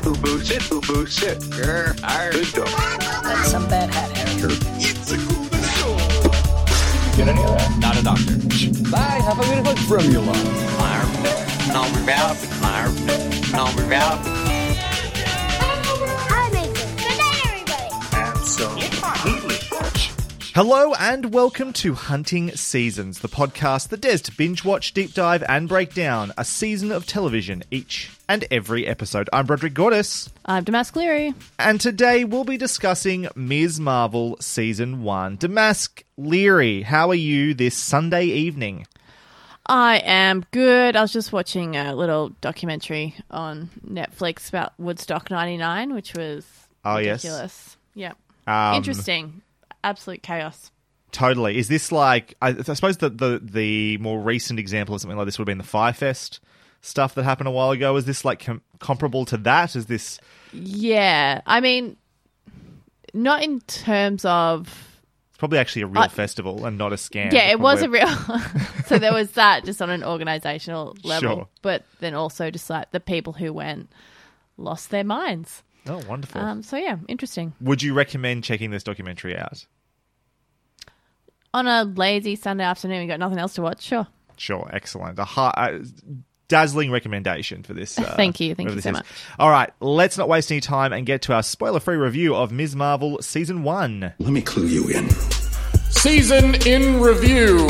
Sit, boo boo, sit, boo boo, sit. Grr, arr. Good dog. That's some bad hat hair. It's a cool show. Get any of that? Not a doctor. Bye, have a beautiful formula. Number out. Number out. Hi, Mason. Good night, everybody. Absolutely. Hello and welcome to Hunting Seasons, the podcast that dares to binge watch, deep dive, and break down a season of television each and every episode. I'm Broderick Gordis, I'm Damask Leary. and today we'll be discussing Ms. Marvel Season 1. Damask Leary, how are you this Sunday evening? I am good. I was just watching a little documentary on Netflix about Woodstock 99, which was Oh, yes. ridiculous. Yep. Um, Interesting. Absolute chaos. Totally. Is this like, I, I suppose the, the, the more recent example of something like this would have been the Fyre Fest stuff that happened a while ago. Is this like com- comparable to that? Is this. Yeah. I mean, not in terms of. It's probably actually a real I- festival and not a scam. Yeah, it was a real. so there was that just on an organizational level. Sure. But then also just like the people who went lost their minds. Oh, wonderful. Um, so yeah, interesting. Would you recommend checking this documentary out? On a lazy Sunday afternoon, we got nothing else to watch. Sure. Sure, excellent. A hi- uh, dazzling recommendation for this. Uh, Thank you, thank you so is. much. All right, let's not waste any time and get to our spoiler-free review of Ms. Marvel season one. Let me clue you in. Season in review.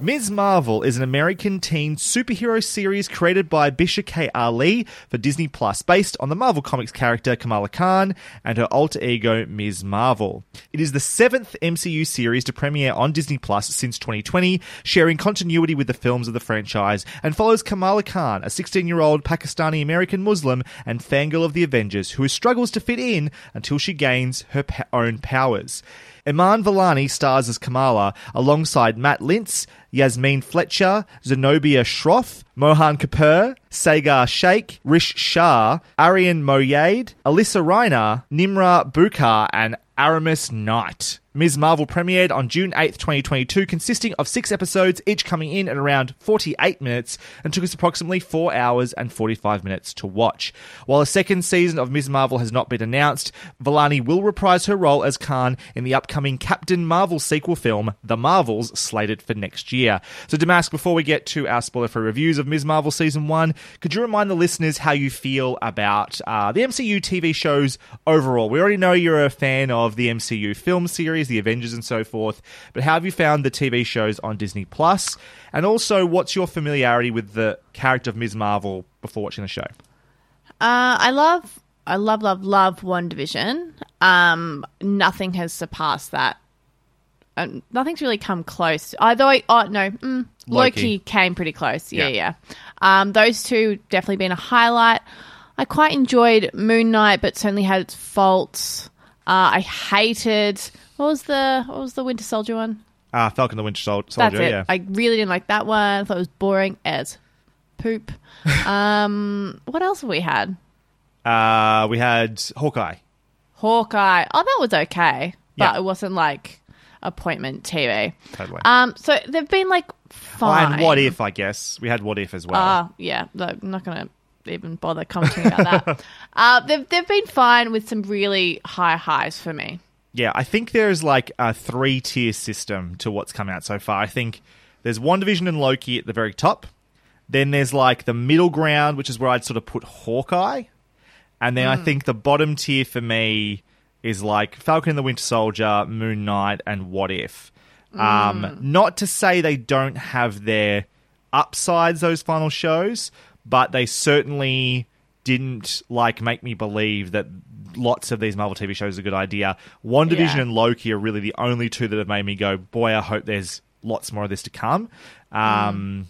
Ms. Marvel is an American teen superhero series created by Bisha K. Ali for Disney Plus, based on the Marvel Comics character Kamala Khan and her alter ego Ms. Marvel. It is the seventh MCU series to premiere on Disney Plus since 2020, sharing continuity with the films of the franchise, and follows Kamala Khan, a 16 year old Pakistani American Muslim and fangirl of the Avengers who struggles to fit in until she gains her own powers. Iman Vellani stars as Kamala alongside Matt Lintz, Yasmeen Fletcher, Zenobia Shroff, Mohan Kapoor, Saagar Shaikh, Rish Shah, Arian Moayed, Alysia Reiner, Nimra Bucha, and Aramis Knight. Ms. Marvel premiered on June 8th, 2022, consisting of six episodes, each coming in at around 48 minutes, and took us approximately 4 hours and 45 minutes to watch. While a second season of Ms. Marvel has not been announced, Vellani will reprise her role as Khan in the upcoming Captain Marvel sequel film, The Marvels, slated for next year. So, Damask, before we get to our spoiler free reviews of Ms. Marvel Season 1, could you remind the listeners how you feel about uh, the MCU TV shows overall? We already know you're a fan of the MCU film series, the Avengers, and so forth, but how have you found the TV shows on Disney Plus? And also, what's your familiarity with the character of Ms. Marvel before watching the show? Uh, I love, I love, love, love WandaVision. Um, nothing has surpassed that. Uh, nothing's really come close. Although, I, oh no, mm, Loki. Loki. came pretty close. Yeah, Yeah. yeah. Um, those two definitely been a highlight. I quite enjoyed Moon Knight, but certainly had its faults. Uh, I hated what was the what was the Winter Soldier one? Uh, Falcon the Winter Sol- That's Soldier, it. yeah. I really didn't like that one. I thought it was boring as poop. um, what else have we had? Uh, we had Hawkeye. Hawkeye. Oh, that was okay, but Yeah. it wasn't like appointment TV. Totally. Um, so they've been like Oh, fine. and What If, I guess. We had What If as well. Ah, yeah. Look, I'm not gonna even bother commenting about that. uh, they've they've been fine with some really high highs for me. Yeah, I think there's like a three tier system to what's come out so far. I think there's WandaVision and Loki at the very top. Then there's like the middle ground, which is where I'd sort of put Hawkeye. And then I think the bottom tier for me is like Falcon and the Winter Soldier, Moon Knight, and What If. Um, not to say they don't have their upsides, those final shows, but they certainly didn't like make me believe that lots of these Marvel TV shows are a good idea. WandaVision Yeah. and Loki are really the only two that have made me go, boy, I hope there's lots more of this to come. Um,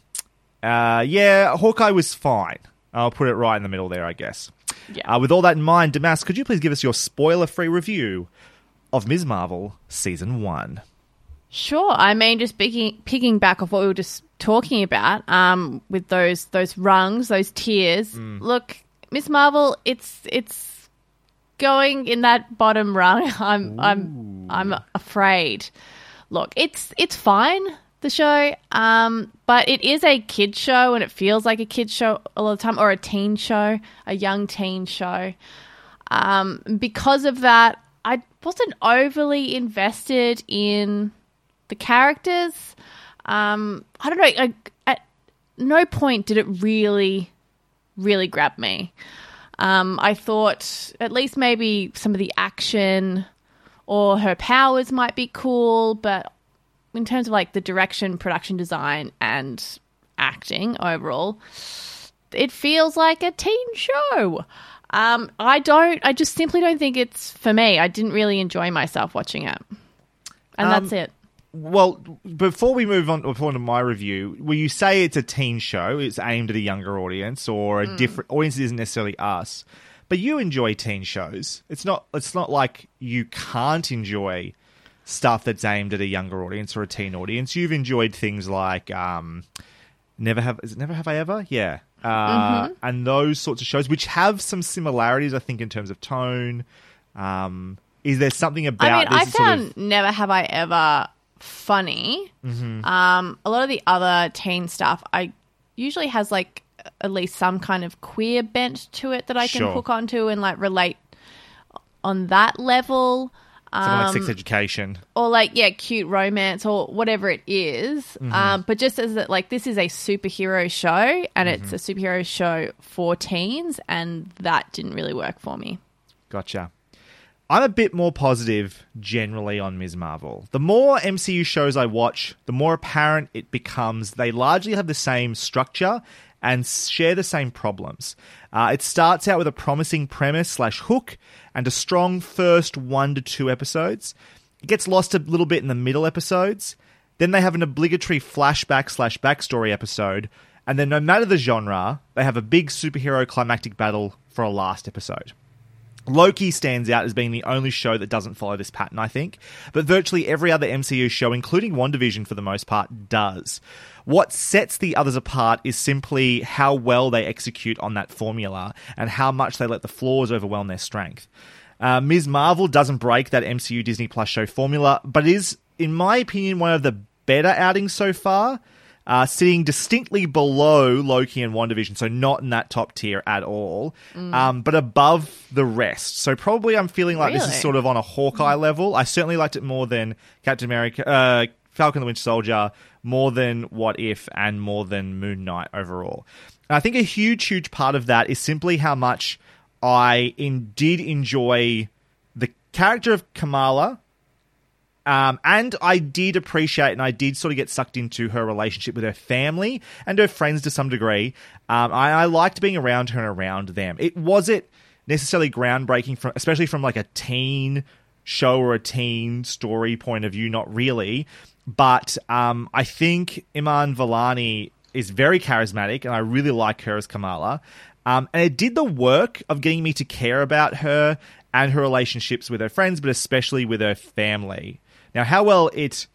Uh, yeah, Hawkeye was fine. I'll put it right in the middle there, I guess. Yeah. Uh, with all that in mind, Damas, could you please give us your spoiler-free review of Ms. Marvel season one? Sure. I mean, just picking picking back off what we were just talking about, um, with those those rungs, those tiers. Look, Miss Marvel, it's it's going in that bottom rung. I'm I'm I'm afraid. Look, it's it's fine the show, um, but it is a kid show, and it feels like a kid show a lot of the time, or a teen show, a young teen show. Um, because of that, I wasn't overly invested in the characters. Um, I don't know. I, at no point did it really, really grab me. Um, I thought at least maybe some of the action or her powers might be cool, but in terms of like the direction, production design, and acting overall, it feels like a teen show. Um, I don't. I just simply don't think it's for me. I didn't really enjoy myself watching it, and Um, that's it. Well, before we move on, before to my review, will you say it's a teen show? It's aimed at a younger audience or a different audience that isn't necessarily us. But you enjoy teen shows. It's not. It's not like you can't enjoy stuff that's aimed at a younger audience or a teen audience. You've enjoyed things like um, Never Have. Is it Never Have I Ever? Yeah. Uh, And those sorts of shows, which have some similarities, I think, in terms of tone. Um, is there something about? I mean, I this sort of- found Never Have I Ever funny. Mm-hmm. Um, a lot of the other teen stuff, I usually has like at least some kind of queer bent to it that I can Sure. hook onto and like relate on that level. like sex um, education. or like yeah cute romance or whatever it is. Mm-hmm. um, but just as that like this is a superhero show and it's Mm-hmm. a superhero show for teens and that didn't really work for me Gotcha. I'm a bit more positive generally on Ms. Marvel. The more MCU shows I watch, the more apparent it becomes they largely have the same structure and share the same problems. Uh, it starts out with a promising premise slash hook and a strong first one to two episodes. It gets lost a little bit in the middle episodes. Then they have an obligatory flashback slash backstory episode. And then, no matter the genre, they have a big superhero climactic battle for a last episode. Loki stands out as being the only show that doesn't follow this pattern, I think, but virtually every other MCU show, including WandaVision for the most part, does. What sets the others apart is simply how well they execute on that formula and how much they let the flaws overwhelm their strength. Uh, Ms. Marvel doesn't break that MCU Disney Plus show formula, but is, in my opinion, one of the better outings so far uh, sitting distinctly below Loki and WandaVision, so not in that top tier at all, um, but above the rest. So probably I'm feeling like this is sort of on a Hawkeye level. I certainly liked it more than Captain America, uh, Falcon the Winter Soldier, more than What If, and more than Moon Knight overall. And I think a huge, huge part of that is simply how much I in, did enjoy the character of Kamala um, and I did appreciate and I did sort of get sucked into her relationship with her family and her friends to some degree. Um, I, I liked being around her and around them. It wasn't necessarily groundbreaking, from, especially from like a teen show or a teen story point of view, not really. But um, I think Iman Vellani is very charismatic and I really like her as Kamala. Um, and it did the work of getting me to care about her and her relationships with her friends, but especially with her family. Now, how well it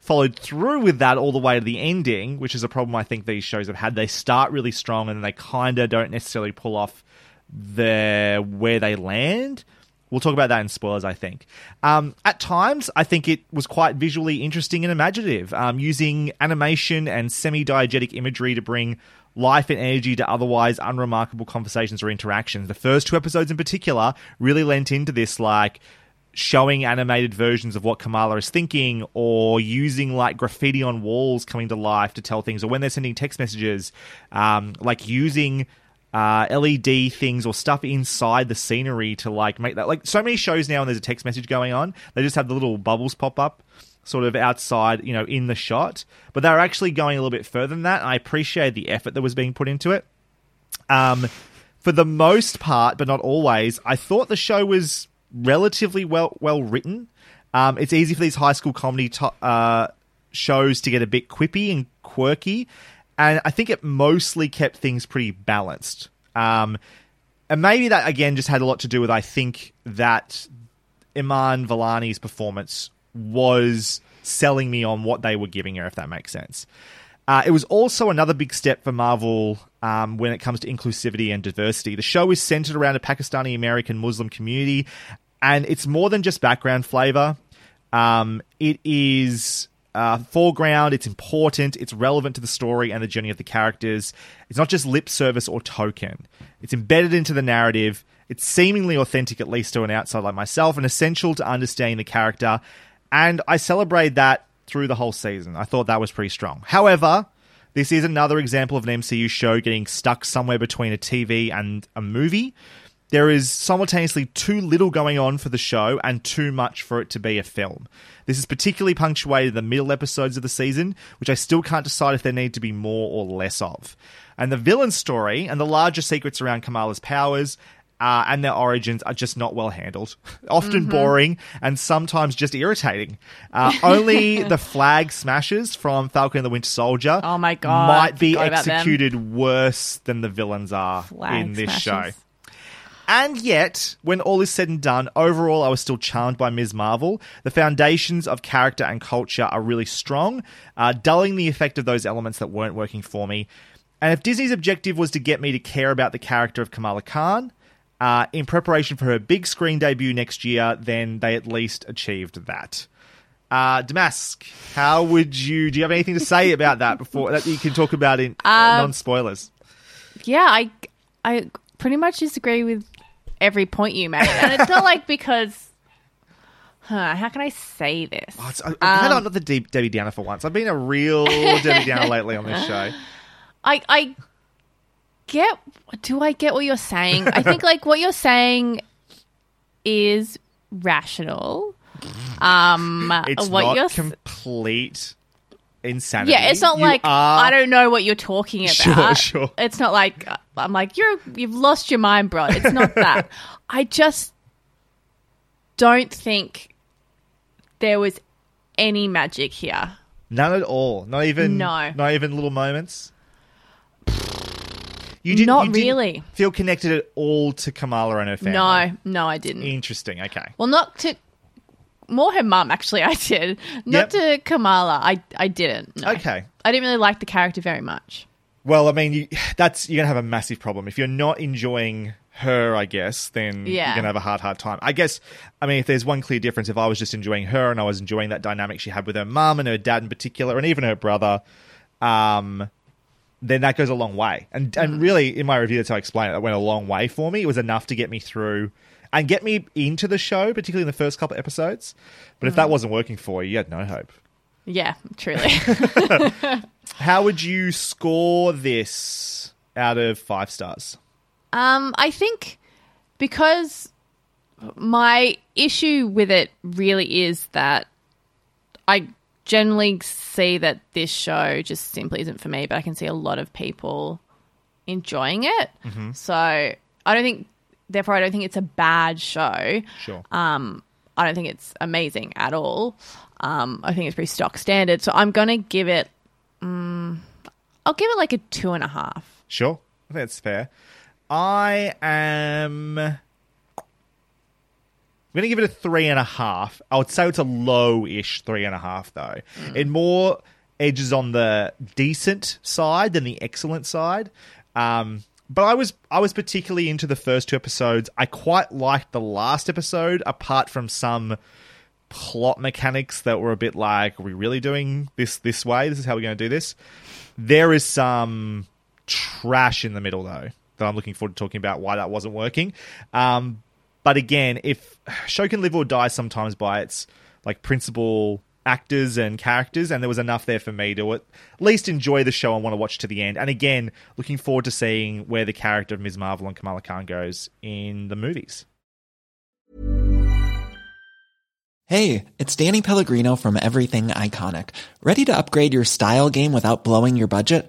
followed through with that all the way to the ending, which is a problem I think these shows have had. They start really strong and they kind of don't necessarily pull off the where they land. We'll talk about that in spoilers, I think. Um, at times, I think it was quite visually interesting and imaginative, um, using animation and semi diegetic imagery to bring life and energy to otherwise unremarkable conversations or interactions. The first two episodes in particular really lent into this, like, showing animated versions of what Kamala is thinking or using like graffiti on walls coming to life to tell things or when they're sending text messages um, like using uh, LED things or stuff inside the scenery to like make that like so many shows now and there's a text message going on they just have the little bubbles pop up sort of outside you know in the shot. But they're actually going a little bit further than that I appreciate the effort that was being put into it. Um, for the most part, but not always, I thought the show was relatively well well written. Um, it's easy for these high school comedy to- uh, shows to get a bit quippy and quirky, and I think it mostly kept things pretty balanced. Um, and maybe that again just had a lot to do with I think that Iman Vellani's performance was selling me on what they were giving her, if that makes sense. Uh, it was also another big step for Marvel um, when it comes to inclusivity and diversity. The show is centered around a Pakistani American Muslim community, and it's more than just background flavor. Um, it is uh, foreground, it's important, it's relevant to the story and the journey of the characters. It's not just lip service or token, it's embedded into the narrative. It's seemingly authentic, at least to an outsider like myself, and essential to understanding the character. And I celebrate that through the whole season. I thought that was pretty strong. However, this is another example of an MCU show getting stuck somewhere between a TV and a movie. There is simultaneously too little going on for the show and too much for it to be a film. This is particularly punctuated in the middle episodes of the season, which I still can't decide if there need to be more or less of. And the villain story and the larger secrets around Kamala's powers uh, and their origins are just not well handled, often boring and sometimes just irritating. Uh, only the Flag Smashers from Falcon and the Winter Soldier Oh my God, might be forgot about them. executed worse than the villains are Flag in this smashes. show. And yet, when all is said and done, overall I was still charmed by Ms. Marvel. The foundations of character and culture are really strong, uh, dulling the effect of those elements that weren't working for me. And if Disney's objective was to get me to care about the character of Kamala Khan, uh, in preparation for her big screen debut next year, then they at least achieved that. Uh, Damask, how would you? Do you have anything to say about that before that you can talk about in uh, non spoilers? Yeah, I I pretty much disagree with every point you made, and it's not like because. Huh, how can I say this? Oh, it's, I, I'm I'm not the deep Debbie Downer for once. I've been a real Debbie Downer lately on this show. I I get do I get what you're saying? I think like what you're saying is rational. Um It's what not you're complete insanity. Yeah, it's not You like are- I don't know what you're talking about. Sure, sure. It's not like uh, I'm like you're you've lost your mind, bro. It's not that. I just don't think there was any magic here. None at all. Not even No. Not even little moments. You didn't, Not you didn't really. feel connected at all to Kamala and her family. No, no, I didn't. Interesting. Okay. Well, not to more her mum. Actually, I did. Not to Kamala. I I didn't. no. Okay. I didn't really like the character very much. Well, I mean, you, that's you're gonna have a massive problem if you're not enjoying her. I guess then Yeah. you're gonna have a hard, hard time. I guess. I mean, if there's one clear difference, if I was just enjoying her and I was enjoying that dynamic she had with her mum and her dad in particular, and even her brother, um, then that goes a long way. And Mm. and really, in my review, that's how I explain it. It went a long way for me. It was enough to get me through and get me into the show, particularly in the first couple episodes. But if that Mm. wasn't working for you, you had no hope. Yeah, truly. How would you score this out of five stars? Um, I think because my issue with it really is that I generally see that this show just simply isn't for me, but I can see a lot of people enjoying it. So I don't think, therefore, I don't think it's a bad show. Sure. Um, I don't think it's amazing at all. Um, I think it's pretty stock standard. So I'm going to give it, um, I'll give it like a two and a half. Sure. I think that's fair. I am. I'm going to give it a three and a half. I would say it's a low ish three and a half, though. It more edges on the decent side than the excellent side. Um, but I was I was particularly into the first two episodes. I quite liked the last episode, apart from some plot mechanics that were a bit like, are we really doing this this way? This is how we're going to do this. There is some trash in the middle though that I'm looking forward to talking about why that wasn't working. Um, but again, if show can live or die sometimes by its like principal actors and characters, and there was enough there for me to at least enjoy the show and want to watch to the end. And again, looking forward to seeing where the character of Ms. Marvel and Kamala Khan goes in the movies. Hey, it's Danny Pellegrino from Everything Iconic. Ready to upgrade your style game without blowing your budget?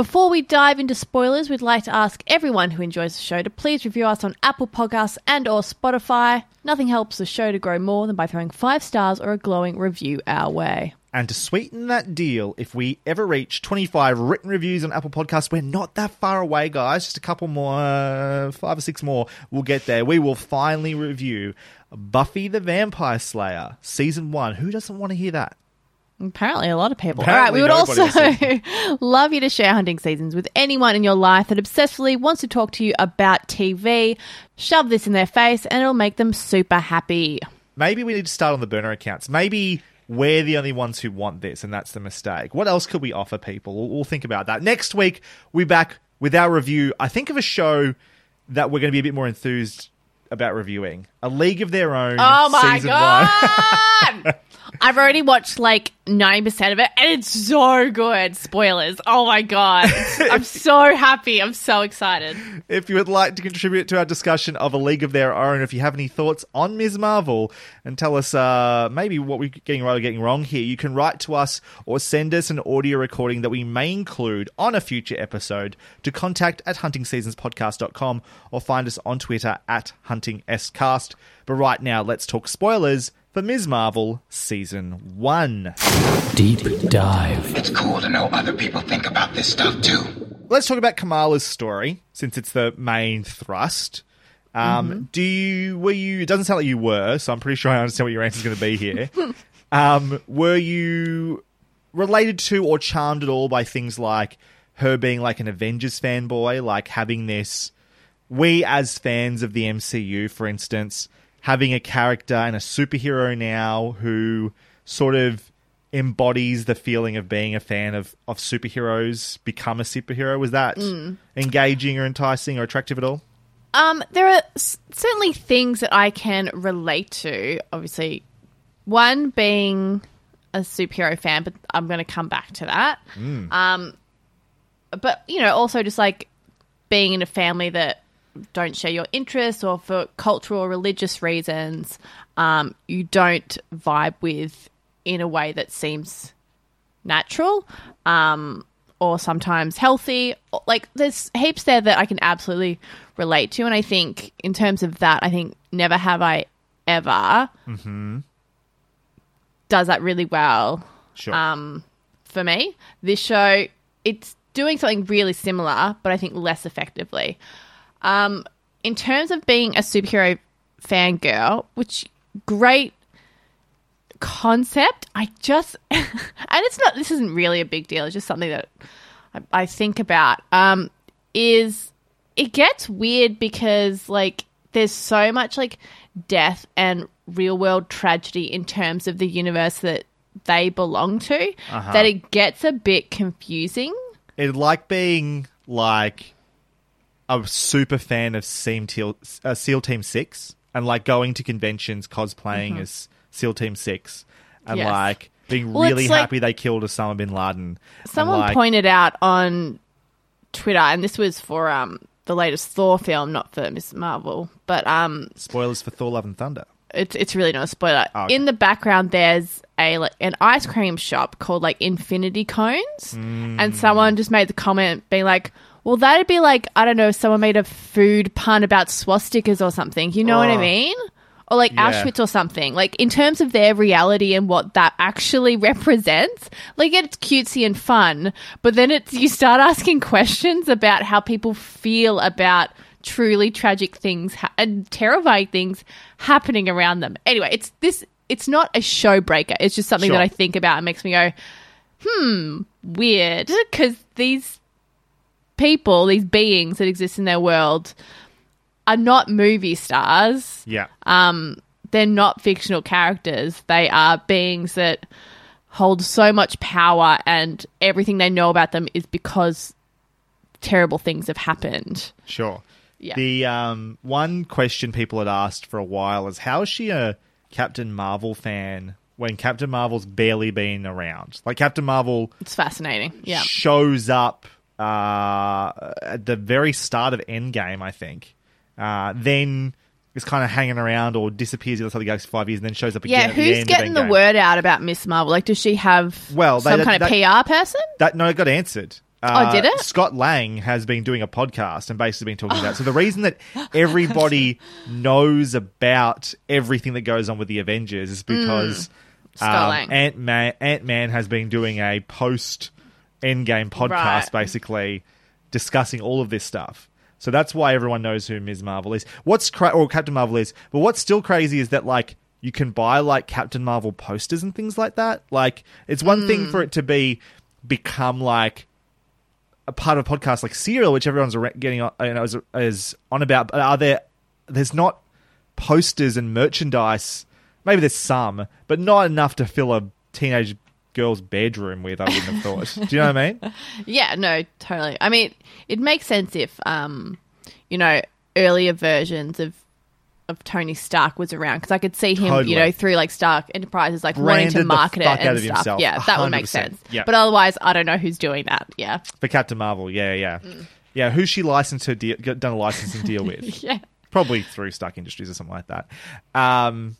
Before we dive into spoilers, we'd like to ask everyone who enjoys the show to please review us on Apple Podcasts and or Spotify. Nothing helps the show to grow more than by throwing five stars or a glowing review our way. And to sweeten that deal, if we ever reach 25 written reviews on Apple Podcasts, we're not that far away, guys. Just a couple more, uh, five or six more, we'll get there. We will finally review Buffy the Vampire Slayer, Season 1. Who doesn't want to hear that? Apparently, a lot of people. Apparently All right, we would also love you to share hunting seasons with anyone in your life that obsessively wants to talk to you about TV. Shove this in their face, and it'll make them super happy. Maybe we need to start on the burner accounts. Maybe we're the only ones who want this, and that's the mistake. What else could we offer people? We'll, we'll think about that. Next week, we're back with our review. I think of a show that we're going to be a bit more enthused about reviewing A League of Their Own. Oh my god! I've already watched like 90% of it and it's so good. Spoilers. Oh my god. I'm so happy. I'm so excited. If you would like to contribute to our discussion of A League of Their Own, if you have any thoughts on Ms. Marvel and tell us uh, maybe what we're getting right or getting wrong here, you can write to us or send us an audio recording that we may include on a future episode to contact at huntingseasonspodcast.com or find us on Twitter at huntingscast. But right now, let's talk spoilers for Ms. Marvel Season 1. Deep dive. It's cool to know other people think about this stuff too. Let's talk about Kamala's story since it's the main thrust. Um, Do you were you? It doesn't sound like you were, so I'm pretty sure I understand what your answer is going to be here. um, were you related to or charmed at all by things like her being like an Avengers fanboy, like having this? We as fans of the MCU, for instance, having a character and a superhero now who sort of embodies the feeling of being a fan of, of superheroes, become a superhero. Was that engaging or enticing or attractive at all? Um, there are s- certainly things that I can relate to. Obviously, one being a superhero fan, but I'm going to come back to that. Um, but you know, also just like being in a family that don't share your interests, or for cultural or religious reasons, um, you don't vibe with in a way that seems natural. Um, or sometimes healthy. Like there's heaps there that I can absolutely relate to, and I think in terms of that, I think never have I ever does that really well Sure. um, for me. This show, it's doing something really similar, but I think less effectively. Um, in terms of being a superhero fangirl, which great concept, I just, and it's not, this isn't really a big deal, it's just something that I, I think about, um, is it gets weird because, like, there's so much, like, death and real world tragedy in terms of the universe that they belong to that it gets a bit confusing. It'd like being like a super fan of SEAL Teal, uh, SEAL Team Six and like going to conventions cosplaying as SEAL Team Six and Yes. like being Well, really it's like- happy they killed Osama bin Laden. Someone like, pointed out on Twitter, and this was for um, the latest Thor film, not for Miss Marvel, but um, spoilers for Thor: Love and Thunder. it's it's really not a spoiler. Oh, okay. In the background, there's a like an ice cream shop called like Infinity Cones, Mm. and someone just made the comment being like, "Well, that'd be like I don't know, if someone made a food pun about swastikas or something. You know what I Oh. mean?" Or like Yeah. Auschwitz or something. Like in terms of their reality and what that actually represents, like it's cutesy and fun, but then it's you start asking questions about how people feel about truly tragic things ha- and terrifying things happening around them. Anyway, it's this. It's not a show breaker. It's just something Sure. that I think about and makes me go. hmm, weird. Because these people, these beings that exist in their world, are not movie stars. Yeah. Um, they're not fictional characters. They are beings that hold so much power, and everything they know about them is because terrible things have happened. Sure. Yeah. The um, one question people had asked for a while is how is she a Captain Marvel fan when Captain Marvel's barely been around? Like Captain Marvel It's fascinating. Yeah. shows up uh, at the very start of Endgame, I think. Uh, then is kind of hanging around or disappears the other side of the galaxy for five years and then shows up again. Yeah, at the who's end getting the word out about Miss Marvel? Like, does she have Well, they- some that- kind of that- PR person? That no, it got answered. Oh, did it? Scott Lang has been doing a podcast and basically been talking about. So the reason that everybody knows about everything that goes on with the Avengers is because Mm. Lang. Ant Man Ant Man has been doing a post Endgame podcast, Right. basically discussing all of this stuff. So that's why everyone knows who Ms. Marvel is. What's cra- or Captain Marvel is, but what's still crazy is that like you can buy like Captain Marvel posters and things like that. Like it's one thing Hmm. for it to be become like a part of a podcast like Serial, which everyone's getting on, you know, is, is on about. But are there? There's not posters and merchandise. Maybe there's some, but not enough to fill a teenage girl's bedroom with. I wouldn't have thought. Do you know what I mean? Yeah, no, totally. I mean, it makes sense if, um, you know, earlier versions of of Tony Stark was around because I could see him, Totally. you know, through like Stark Enterprises, like wanting Branded to the market it and stuff. himself, Yeah, that would make sense. Yeah. But otherwise, I don't know who's doing that. Yeah, For Captain Marvel, yeah, yeah, Mm. yeah. Who's she licensed her deal, done a licensing deal with? yeah. Probably through Stark Industries or something like that. Um,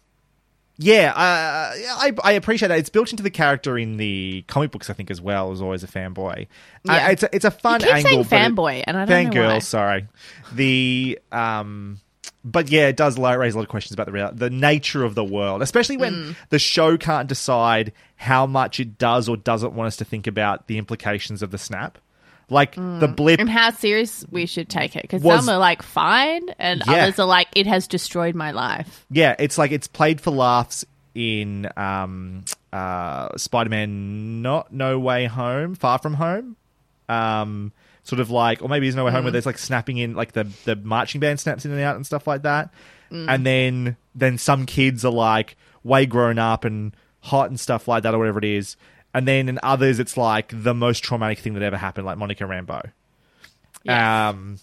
yeah, uh, I, I appreciate that. It's built into the character in the comic books, I think, as well. As always, a fanboy. Uh, Yeah. it's a, it's a fun You keep angle. saying but it- fanboy, and I don't know fangirl. why. Sorry, the um, but yeah, it does raise a lot of questions about the real, the nature of the world, especially when Mm. the show can't decide how much it does or doesn't want us to think about the implications of the snap. Like the blip and how serious we should take it because some are like fine, and Yeah. others are like it has destroyed my life. Yeah, it's like it's played for laughs in um, uh, Spider-Man, not No Way Home, Far From Home. Um, sort of like, or maybe there's No Way Home, where there's like snapping in, like the the marching band snaps in and out and stuff like that. And then then some kids are like way grown up and hot and stuff like that, or whatever it is. And then in others, it's like the most traumatic thing that ever happened, like Monica Rambeau. Um,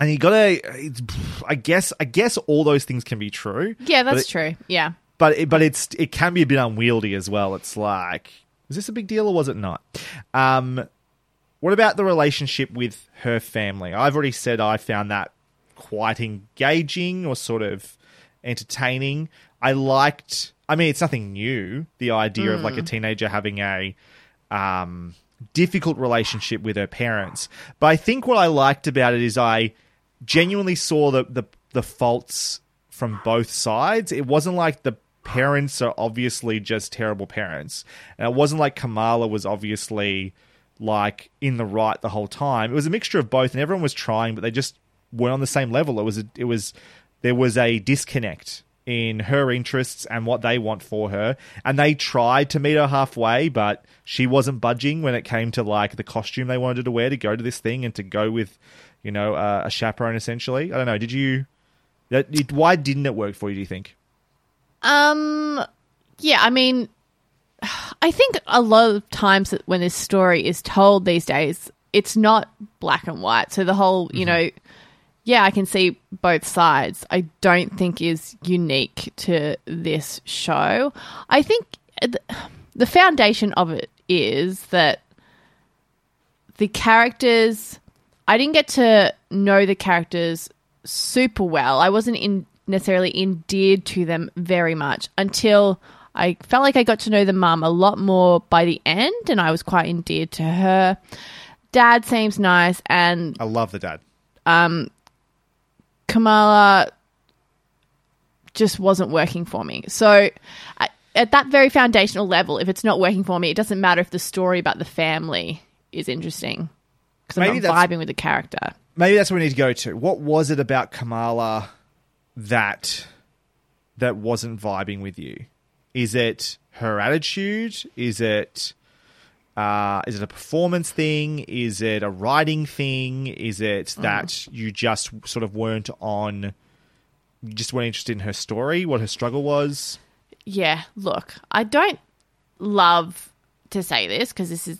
and you gotta, it's, I guess, I guess all those things can be true. Yeah, that's it- true. Yeah. But it, but it's it can be a bit unwieldy as well. It's like, is this a big deal or was it not? Um, what about the relationship with her family? I've already said I found that quite engaging or sort of entertaining. I liked. I mean, it's nothing new. The idea of like a teenager having a um, difficult relationship with her parents. But I think what I liked about it is I genuinely saw the the, the faults from both sides. It wasn't like the parents are obviously just terrible parents, and it wasn't like Kamala was obviously like in the right the whole time. It was a mixture of both, and everyone was trying, but they just weren't on the same level. It was a, it was there was a disconnect in her interests and what they want for her. And they tried to meet her halfway but she wasn't budging when it came to like the costume they wanted her to wear to go to this thing and to go with you know uh, a chaperone essentially. I don't know. Did you that it, why didn't it work for you do you think? Um, yeah, I mean, I think a lot of times when this story is told these days, it's not black and white. So the whole, you know, yeah, I can see both sides. I don't think is unique to this show. I think th- the foundation of it is that the characters I didn't get to know the characters super well. I wasn't in necessarily endeared to them very much until I felt like I got to know the mum a lot more by the end and I was quite endeared to her. Dad seems nice and i love the dad um, Kamala just wasn't working for me. So, I, at that very foundational level, if it's not working for me, it doesn't matter if the story about the family is interesting because I'm Maybe not vibing with the character. maybe that's what we need to go to what was it about kamala that that wasn't vibing with you is it her attitude is it uh, is it a performance thing? Is it a writing thing? Is it that you just sort of weren't on, you just weren't interested in her story, what her struggle was? Yeah, look, I don't love to say this because this is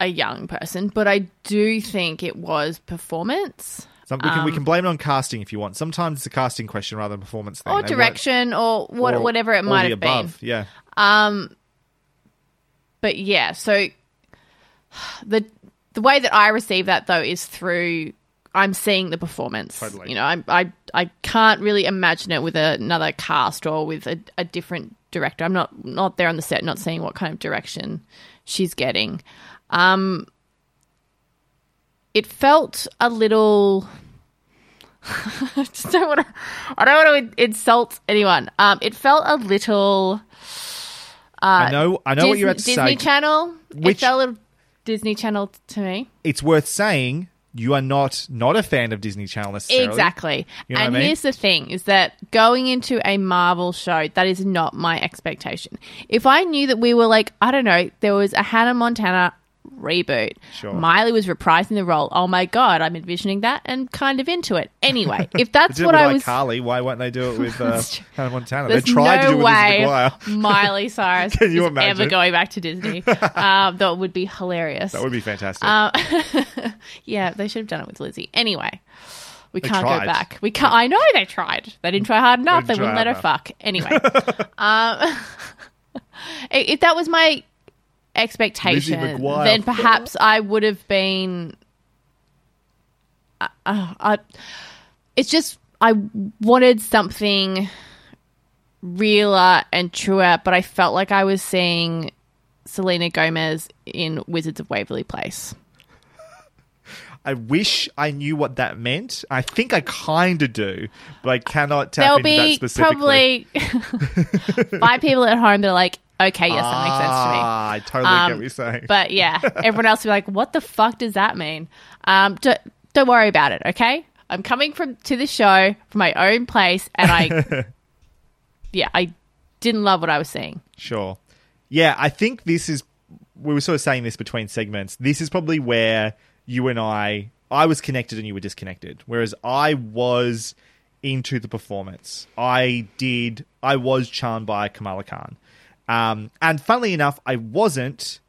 a young person, but I do think it was performance Some, we, can, we can blame it on casting if you want. Sometimes it's a casting question rather than performance thing. or They direction or what, or- whatever it might have been. Yeah. Um, but yeah, so the the way that I receive that though is through I'm seeing the performance. Totally. You know, I I I can't really imagine it with another cast or with a, a different director. I'm not not there on the set, not seeing what kind of direction she's getting. Um, it felt a little. I just don't want to. I don't want to insult anyone. Um, it felt a little. I know, I know what you're to Uh, Disney say. Channel. Which- it felt a little Disney Channel to me. It's worth saying you are not not a fan of Disney Channel necessarily. Exactly. You know and I mean? here's the thing is that going into a Marvel show, that is not my expectation. If I knew that we were like, I don't know, there was a Hannah Montana reboot. Sure. Miley was reprising the role. Oh my god, I'm envisioning that and kind of into it. Anyway, if that's what I like was Carly. Why won't they do it with uh, Hannah Montana? There's they tried no to do it with way McGuire. Miley Cyrus Can you imagine? ever going back to Disney. um, that would be hilarious. That would be fantastic. Um, yeah, they should have done it with Lizzie. Anyway, we They can't tried. go back. We can't. I know they tried. They didn't try hard enough. They They, wouldn't let her fuck. Anyway, um, if that was my expectation, then perhaps I would have been. Uh, uh, I, it's just I wanted something realer and truer, but I felt like I was seeing Selena Gomez in Wizards of Waverly Place. I wish I knew what that meant. I think I kind of do, but I cannot tap There'll into that be specifically. probably five people at home that are like, okay, yes, that makes sense to me. Ah, I totally get Um, what you're saying. But yeah, everyone else will be like, what the fuck does that mean? Um, don't, don't worry about it, okay? I'm coming from to the show from my own place, and I, yeah, I didn't love what I was seeing. Sure. Yeah, I think this is. We were sort of saying this between segments. This is probably where you and I. I was connected and you were disconnected. Whereas I was into the performance. I did. I was charmed by Kamala Khan. Um, and funnily enough, I wasn't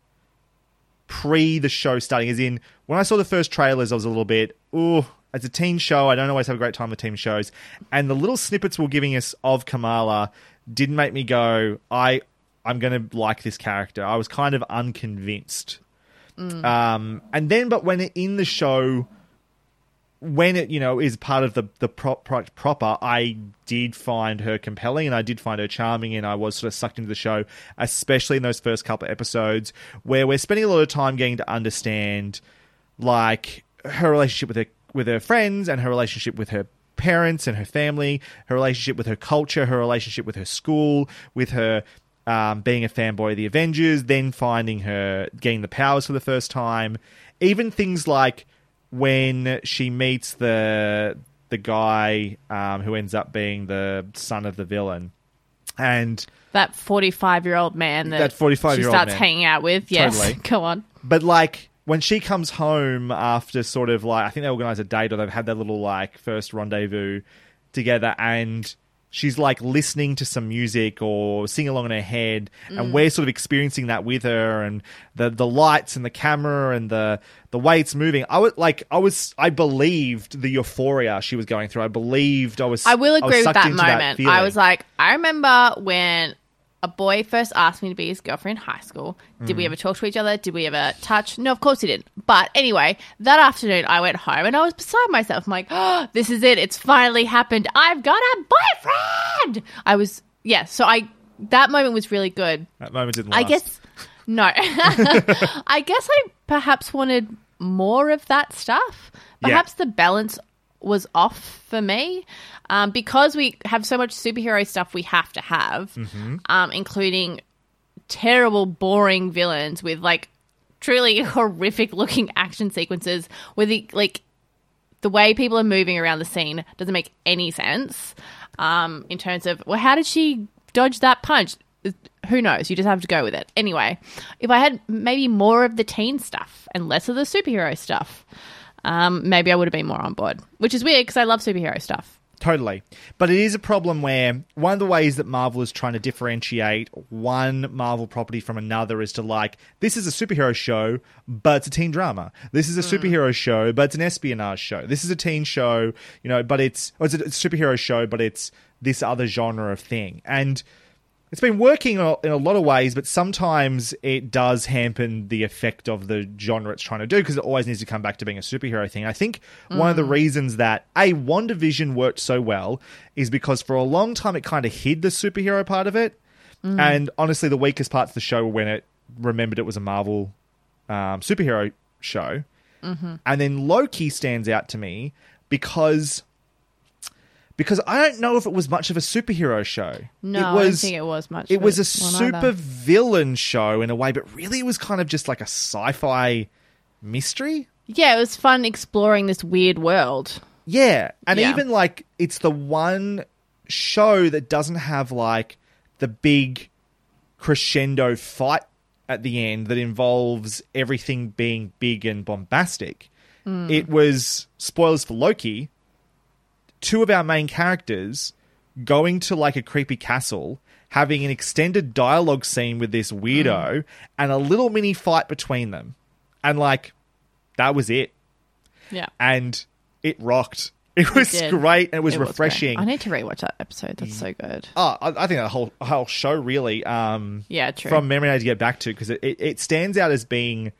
pre the show starting. As in, when I saw the first trailers, I was a little bit, ooh, it's a teen show. I don't always have a great time with teen shows. And the little snippets we're giving us of Kamala didn't make me go, I, I'm going to like this character. I was kind of unconvinced. Um, and then, but when it, in the show, when it you know is part of the the pro- product proper, I did find her compelling and I did find her charming, and I was sort of sucked into the show, especially in those first couple of episodes where we're spending a lot of time getting to understand like her relationship with her with her friends and her relationship with her parents and her family, her relationship with her culture, her relationship with her school, with her um, being a fanboy of the Avengers, then finding her getting the powers for the first time, even things like when she meets the the guy um, who ends up being the son of the villain, and That 45 year old man that, That 45-year-old she starts man. hanging out with. Yes, Totally. go on. But like when she comes home after sort of like I think they organize a date or they've had their little like first rendezvous together and she's like listening to some music or sing along in her head Mm. and we're sort of experiencing that with her and the the lights and the camera and the the way it's moving. I was like I was I believed the euphoria she was going through. I believed I was I will agree with that moment. I was like, I remember when a boy first asked me to be his girlfriend in high school. Did we Mm. ever talk to each other? Did we ever touch? No, of course he didn't. But anyway, that afternoon I went home and I was beside myself. I'm like, oh, this is it. It's finally happened. I've got a boyfriend. I was, yeah. So I, that moment was really good. that moment didn't I guess no. I guess I perhaps wanted more of that stuff. Yeah. Perhaps the balance was off for me um, because we have so much superhero stuff we have to have, Mm-hmm. um, including terrible, boring villains with like truly horrific looking action sequences where the like the way people are moving around the scene doesn't make any sense um, in terms of well how did she dodge that punch who knows? You just have to go with it. Anyway, if I had maybe more of the teen stuff and less of the superhero stuff, um, maybe I would have been more on board. Which is weird because I love superhero stuff. Totally. But it is a problem where one of the ways that Marvel is trying to differentiate one Marvel property from another is to like, this is a superhero show, but it's a teen drama. This is a superhero show, but it's an espionage show. This is a teen show, you know, but it's, or it's a superhero show, but it's this other genre of thing. And it's been working in a, in a lot of ways, but sometimes it does hamper the effect of the genre it's trying to do because it always needs to come back to being a superhero thing. I think one of the mm. reasons that a WandaVision worked so well is because for a long time it kind of hid the superhero part of it, mm. and honestly, the weakest parts of the show were when it remembered it was a Marvel um, superhero show, mm-hmm. and then Loki stands out to me because. Because I don't know if it was much of a superhero show. No, it I was, don't think it was much. it was a super either. villain show in a way, but really it was kind of just like a sci-fi mystery. Yeah, it was fun exploring this weird world. Yeah, and Yeah. even like it's the one show that doesn't have like the big crescendo fight at the end that involves everything being big and bombastic. Hmm. It was spoilers for Loki. Two of our main characters going to like a creepy castle, having an extended dialogue scene with this weirdo, and a little mini fight between them, and like that was it Yeah. and it rocked. It was did. great and it was It refreshing. I need to rewatch that episode. That's so good. oh, I, I think the whole whole show really, um, Yeah, true. from memory, I had to get back to because it, it, it stands out as being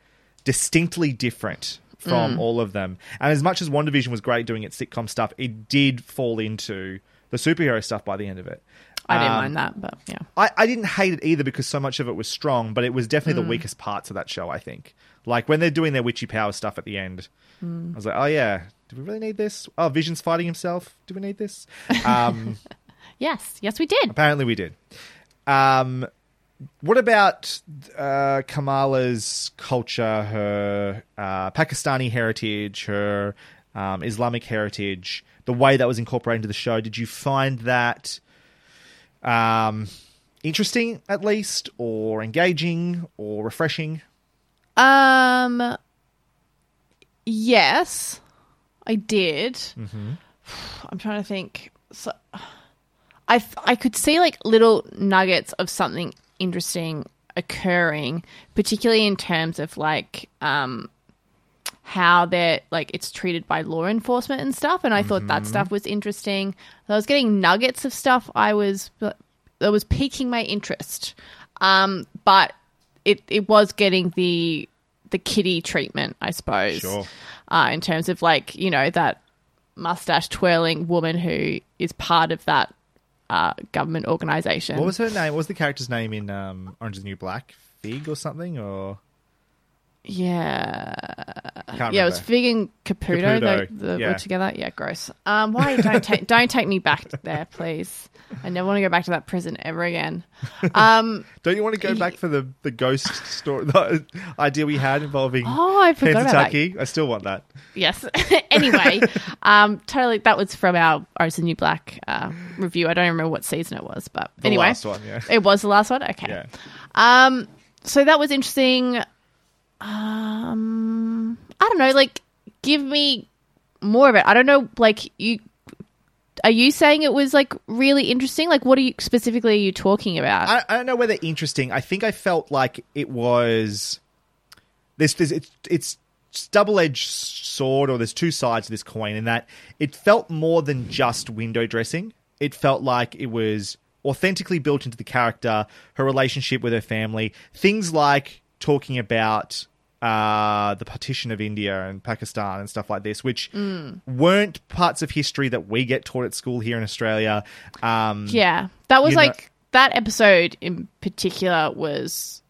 distinctly different Mm. from all of them. And as much as WandaVision was great doing its sitcom stuff, it did fall into the superhero stuff by the end of it. I didn't Um, mind that, but yeah. I, I didn't hate it either because so much of it was strong, but it was definitely Mm. the weakest parts of that show, I think. Like when they're doing their witchy power stuff at the end, Mm. I was like, oh yeah, do we really need this? Oh, Vision's fighting himself. Do we need this? Um, Yes, yes, we did. apparently we did. Um, what about uh, Kamala's culture, her uh, Pakistani heritage, her um, Islamic heritage, the way that was incorporated into the show? Did you find that um, interesting, at least, or engaging, or refreshing? Um, yes, I did. Mm-hmm. I'm trying to think. So, I I could see like little nuggets of something interesting occurring, particularly in terms of like um how they're like it's treated by law enforcement and stuff. And I thought that stuff was interesting. I was getting nuggets of stuff. I was that was piquing my interest. Um, but it it was getting the the kitty treatment, I suppose. Sure. Uh, in terms of like you know that mustache twirling woman who is part of that uh, government organization. What was her name? What was the character's name in um, Orange is the New Black? Fig or something? Or Yeah, yeah, it was. Fig and Caputo. Caputo, They, they yeah. were together. Yeah, gross. Um, why don't take don't take me back there, please. I never want to go back to that prison ever again. Um, Don't you want to go back for the, the ghost story, the idea we had involving Oh, I forgot about that. I still want that. yes. anyway, um, totally. That was from our Orange New Black uh, review. I don't remember what season it was, but The anyway, last one, yeah. it was the last one. Okay. Yeah. Um, so that was interesting. Um, I don't know, like, give me more of it. I don't know, like, you are you saying it was like really interesting? Like, what are you specifically are you talking about? I, I don't know whether interesting. I think I felt like it was this. there's it's it's double edged sword, or there's two sides to this coin. In that it felt more than just window dressing. It felt like it was authentically built into the character, her relationship with her family, things like talking about uh, the partition of India and Pakistan and stuff like this, which weren't parts of history that we get taught at school here in Australia. Um, yeah, that was you know- like that episode in particular was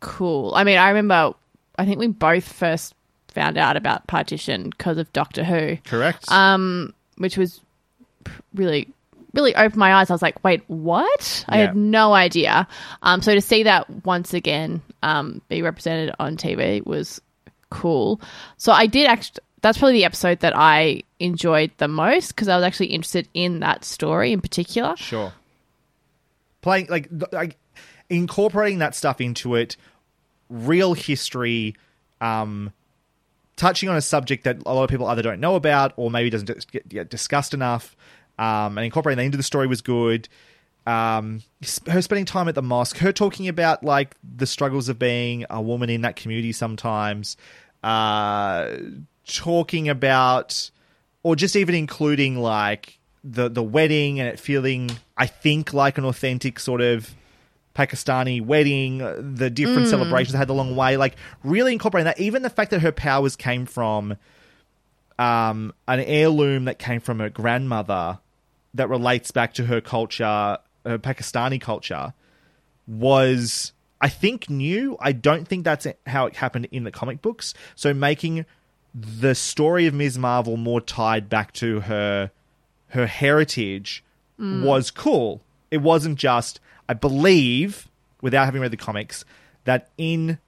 cool. I mean, I remember. I think we both first found out about partition because of Doctor Who. correct. um, which was really really opened my eyes. I was like, wait, what? I Yeah. had no idea. Um, so to see that once again um, be represented on TV was cool. So I did actually. That's probably the episode that I enjoyed the most because I was actually interested in that story in particular. Sure. Playing like like incorporating that stuff into it, real history, um, touching on a subject that a lot of people either don't know about or maybe doesn't get, get discussed enough, um, and incorporating that into the story was good. Um, her spending time at the mosque, her talking about like the struggles of being a woman in that community sometimes, uh, talking about, or just even including like the the wedding and it feeling, I think, like an authentic sort of Pakistani wedding, uh, the different Mm. celebrations they had along the way, like really incorporating that. Even the fact that her powers came from um, an heirloom that came from her grandmother that relates back to her culture, her Pakistani culture, was I think new. I don't think that's how it happened in the comic books. So making the story of Ms. Marvel more tied back to her her heritage Mm. was cool. It wasn't just I believe without having read the comics that in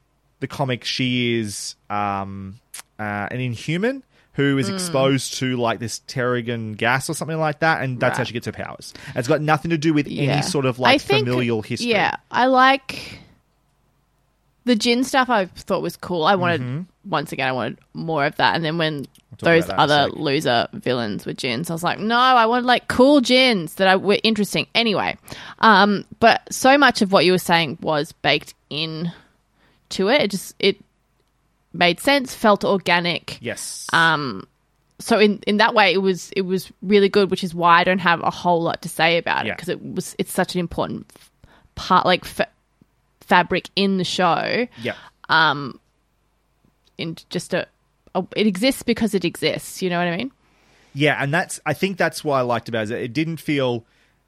the comic she is um, uh, an inhuman who is Mm. exposed to like this Terrigen gas or something like that, and that's how she gets her powers. And It's got nothing to do with Yeah. any sort of like think- familial history. Yeah, I like the djinn stuff. I thought was cool. I wanted Mhm. once again, I wanted more of that. And then when talk those about that in a other loser villains were djinns, I was like, no, I wanted like cool djinns that I, were interesting. Anyway, um, but so much of what you were saying was baked in to it. It just it made sense, felt organic. Yes. Um, so in in that way, it was it was really good, which is why I don't have a whole lot to say about it because it was it's such an important f- part, like fa- fabric in the show. Yeah. Um, in just a, a it exists because it exists. You know what I mean? Yeah, and that's I think that's why I liked about it. It didn't feel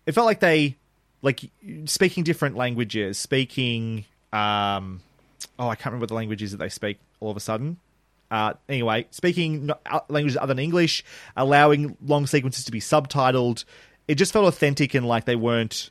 it felt like they like speaking different languages, speaking um oh, I can't remember what the language is that they speak all of a sudden. Uh, anyway, speaking uh, languages other than English, allowing long sequences to be subtitled, it just felt authentic and like they weren't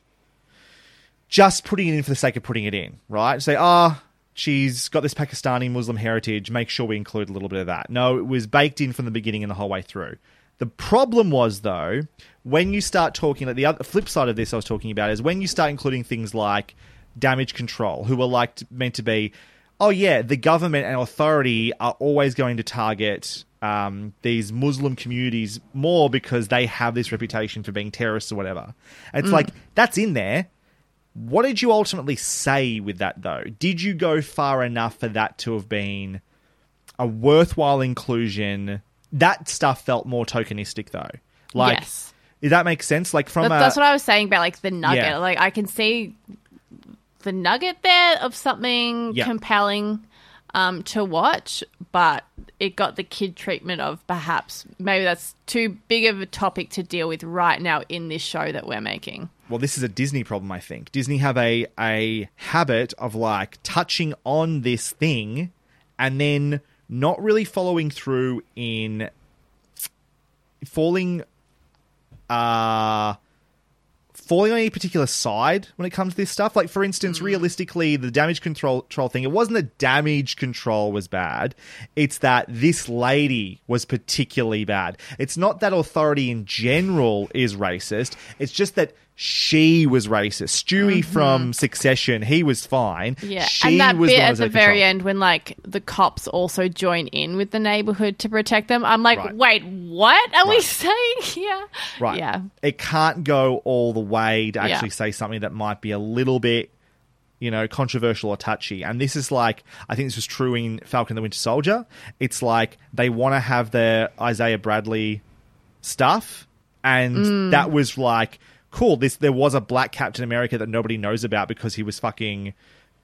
just putting it in for the sake of putting it in, right? Say, ah, she's got this Pakistani Muslim heritage, make sure we include a little bit of that. No, it was baked in from the beginning and the whole way through. The problem was, though, when you start talking, like the other flip side of this I was talking about is when you start including things like damage control, who are like meant to be, oh yeah, the government and authority are always going to target um, these Muslim communities more because they have this reputation for being terrorists or whatever. It's Mm. like that's in there. What did you ultimately say with that, though? Did you go far enough for that to have been a worthwhile inclusion? That stuff felt more tokenistic, though. Like, Yes. Does that make sense? Like from That- a, that's what I was saying about like the nugget. Yeah. Like I can see the nugget there of something Yeah. compelling um, to watch, but it got the kid treatment of perhaps maybe that's too big of a topic to deal with right now in this show that we're making. well, this is a Disney problem, I think. Disney have a a habit of like touching on this thing and then not really following through in falling uh falling on any particular side when it comes to this stuff. Like, for instance, mm. realistically, the damage control, control thing, it wasn't that damage control was bad. It's that this lady was particularly bad. It's not that authority in general is racist. It's just that she was racist. Stewy from Succession, he was fine. Yeah, She and that was bit at the very control. end when like the cops also join in with the neighborhood to protect them. I'm like, Right. wait, what are we saying here? Right. Yeah. It can't go all the way to Yeah. actually say something that might be a little bit, you know, controversial or touchy. And this is like, I think this was true in Falcon the Winter Soldier. It's like they want to have their Isaiah Bradley stuff. And Mm. that was like, cool. This there was a black Captain America that nobody knows about because he was fucking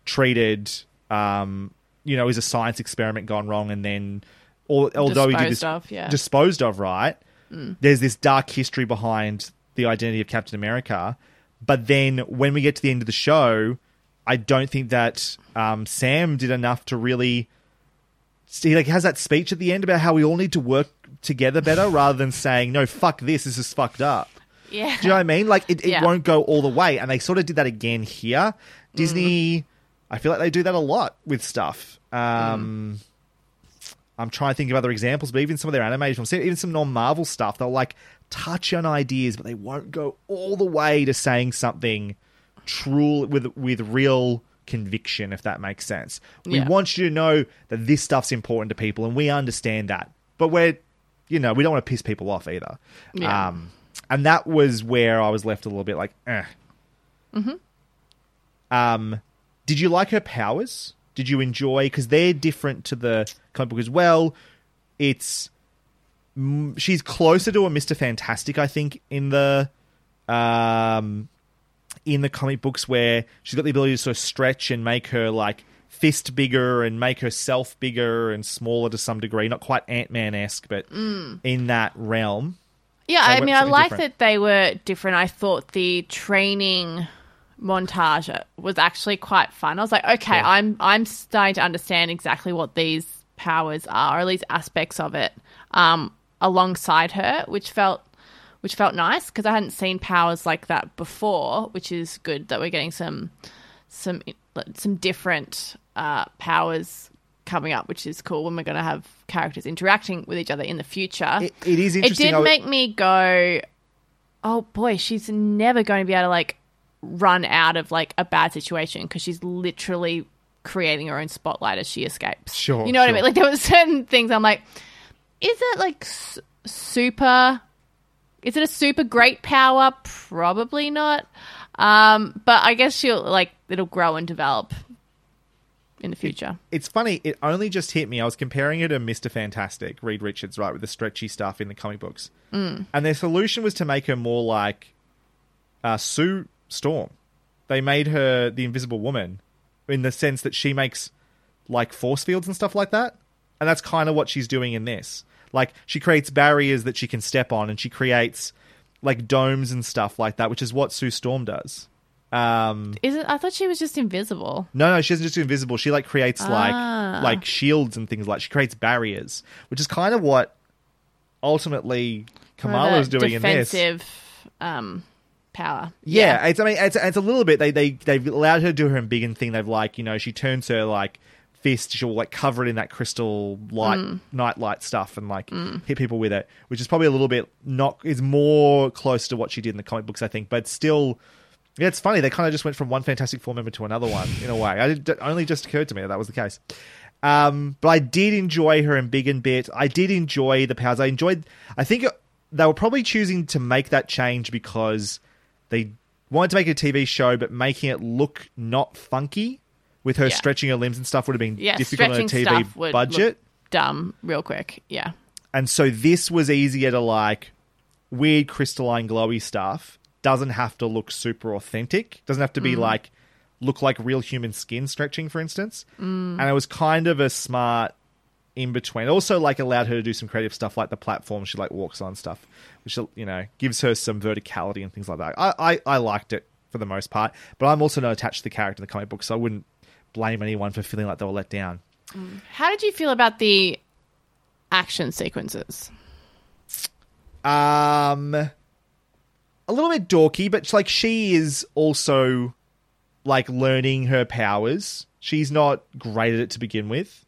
treated, um, you know, as a science experiment gone wrong, and then, al- although he did this, of, yeah. disposed of, right? Mm. There's this dark history behind the identity of Captain America, but then when we get to the end of the show, I don't think that um, Sam did enough to really. He like has that speech at the end about how we all need to work together better, rather than saying no, fuck this, this is fucked up. Yeah. Do you know what I mean? Like it, it Yeah. won't go all the way, and they sort of did that again here. Disney, I feel like they do that a lot with stuff. Um, I'm trying to think of other examples, but even some of their animated films, even some non-Marvel stuff, they'll like touch on ideas, but they won't go all the way to saying something true with with real conviction, if that makes sense. We Yeah. want you to know that this stuff's important to people, and we understand that. But we're, you know, we don't want to piss people off either. Yeah. Um, and that was where I was left a little bit like, eh. Mm-hmm. Um, did you like her powers? Did you enjoy? Because they're different to the comic book as well. It's mm, she's closer to a Mister Fantastic, I think, in the um in the comic books where she's got the ability to sort of stretch and make her like fist bigger and make herself bigger and smaller to some degree. Not quite Ant Man esque, but Mm. in that realm. Yeah, I mean, I like different. that they were different. I thought the training montage was actually quite fun. I was like, okay, Yeah. I'm I'm starting to understand exactly what these powers are, or at least aspects of it, um, alongside her, which felt which felt nice because I hadn't seen powers like that before, which is good that we're getting some some some different uh, powers coming up, which is cool when we're going to have characters interacting with each other in the future. It- it is It did I w- make me go, oh boy, she's never going to be able to like run out of like a bad situation because she's literally creating her own spotlight as she escapes. Sure, you know what I mean? Like there were certain things I'm like, is it like s- super? Is it a super great power? Probably not. Um, but I guess she'll like it'll grow and develop in the future. It's funny. It only just hit me. I was comparing it to Mister Fantastic, Reed Richards, right, with the stretchy stuff in the comic books, Mm. and their solution was to make her more like uh, Sue Storm. They made her the Invisible Woman, in the sense that she makes like force fields and stuff like that, and that's kind of what she's doing in this. Like she creates barriers that she can step on, and she creates like domes and stuff like that, which is what Sue Storm does. Um, Is it? I thought she was just invisible. no, no, she isn't just invisible. She like creates Ah. like like shields and things like. She creates barriers, which is kind of what ultimately Kamala Or is the doing in this. defensive um, power. Yeah, it's I mean it's it's a little bit they they they've allowed her to do her embiggen thing. They've like you know she turns her like fist, she'll like cover it in that crystal light Mm. night light stuff and like Mm. hit people with it, which is probably a little bit not is more close to what she did in the comic books, I think, but still. Yeah, it's funny. They kind of just went from one Fantastic Four member to another one in a way. I did, it only just occurred to me that that was the case. Um, but I did enjoy her embiggen bit. I did enjoy the powers. I enjoyed. I think they were probably choosing to make that change because they wanted to make a TV show, but making it look not funky with her Yeah. stretching her limbs and stuff would have been Yeah, difficult on a TV budget. dumb real quick. Yeah. And so this was easier to like weird crystalline glowy stuff. Doesn't have to look super authentic. Doesn't have to be Mm. like look like real human skin stretching, for instance. Mm. And it was kind of a smart in between. It also like allowed her to do some creative stuff like the platform she like walks on stuff, which you know gives her some verticality and things like that. I, I, I liked it for the most part, but I'm also not attached to the character in the comic book, so I wouldn't blame anyone for feeling like they were let down. How did you feel about the action sequences? Um, a little bit dorky, but like she is also like learning her powers. She's not great at it to begin with.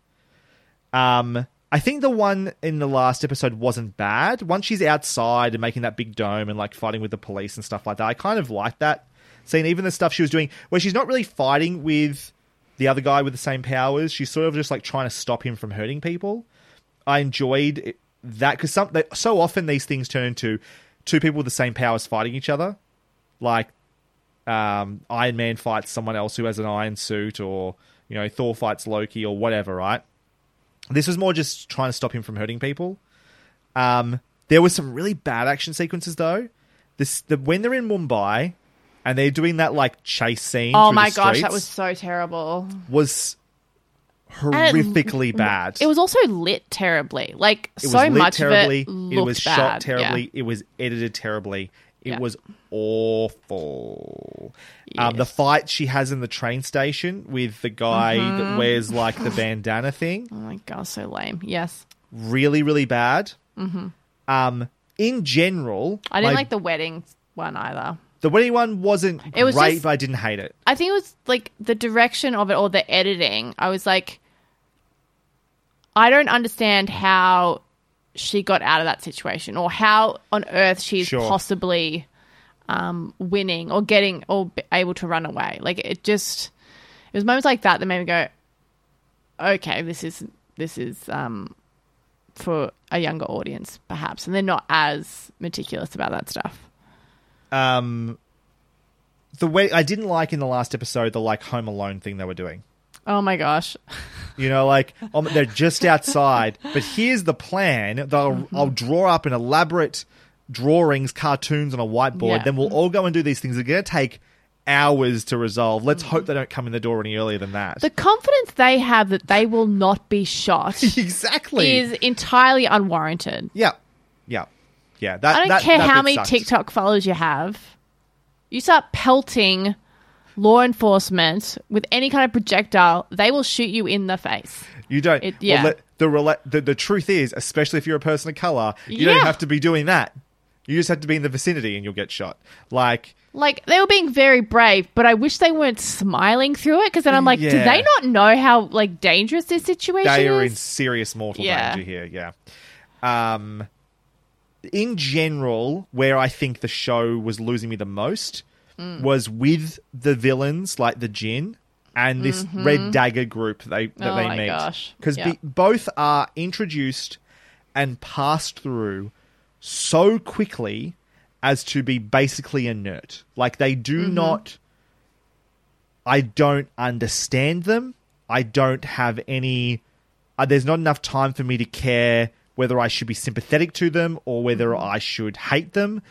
Um, I think the one in the last episode wasn't bad. Once she's outside and making that big dome and like fighting with the police and stuff like that, I kind of liked that scene. Even the stuff she was doing where she's not really fighting with the other guy with the same powers. She's sort of just like trying to stop him from hurting people. I enjoyed it- that because some they, so often these things turn into two people with the same powers fighting each other, like um, Iron Man fights someone else who has an iron suit, or you know Thor fights Loki, or whatever. Right? This was more just trying to stop him from hurting people. Um, there were some really bad action sequences though. This the when they're in Mumbai and they're doing that like chase scene. Oh my gosh, that was so terrible. was And it- horrifically bad. It was also lit terribly. Like It was so lit much terribly. of it it was bad. shot terribly. Yeah. It was edited terribly. It Yeah. was awful. Um, the fight she has in the train station with the guy Mhm. that wears like the bandana thing, Oh my god, so lame. Yes. really, really bad. hmm Um, in general, I didn't my- like the wedding one either. the wedding one. wasn't It was great, just- but I didn't hate it. I think it was like the direction of it or the editing. I was like, I don't understand how she got out of that situation or how on earth she's Sure. possibly um, winning or getting or able to run away. Like it just it was moments like that that made me go, okay, this is this is um, for a younger audience perhaps, and they're not as meticulous about that stuff. Um, the way I didn't like in the last episode the like Home Alone thing they were doing. Oh my gosh. You know, like um, they're just outside, but here's the plan. They'll Mm-hmm. I'll draw up an elaborate drawings, cartoons on a whiteboard. Yeah. Then we'll all go and do these things. They're going to take hours to resolve. Let's hope they don't come in the door any earlier than that. The confidence they have that they will not be shot exactly. is entirely unwarranted. yeah, yeah, yeah. That I don't that- care that how many sucks. TikTok followers you have. You start pelting law enforcement with any kind of projectile, they will shoot you in the face. You don't. It- well, yeah. the, the, rela- the the truth is, especially if you're a person of color, you don't have to be doing that. You just have to be in the vicinity and you'll get shot. Like, Like they were being very brave, but I wish they weren't smiling through it because then I'm like, do they not know how like dangerous this situation they are in serious mortal Yeah. danger here. Yeah. Um, in general, where I think the show was losing me the most Mm. was with the villains, like the Djinn and this Mhm. Red Dagger group they that Oh they my meet. gosh. Because Yeah. both are introduced and passed through so quickly as to be basically inert. Like they do Mhm. not I don't understand them. I don't have any. Uh, there's not enough time for me to care whether I should be sympathetic to them or whether Mm-hmm. I should hate them.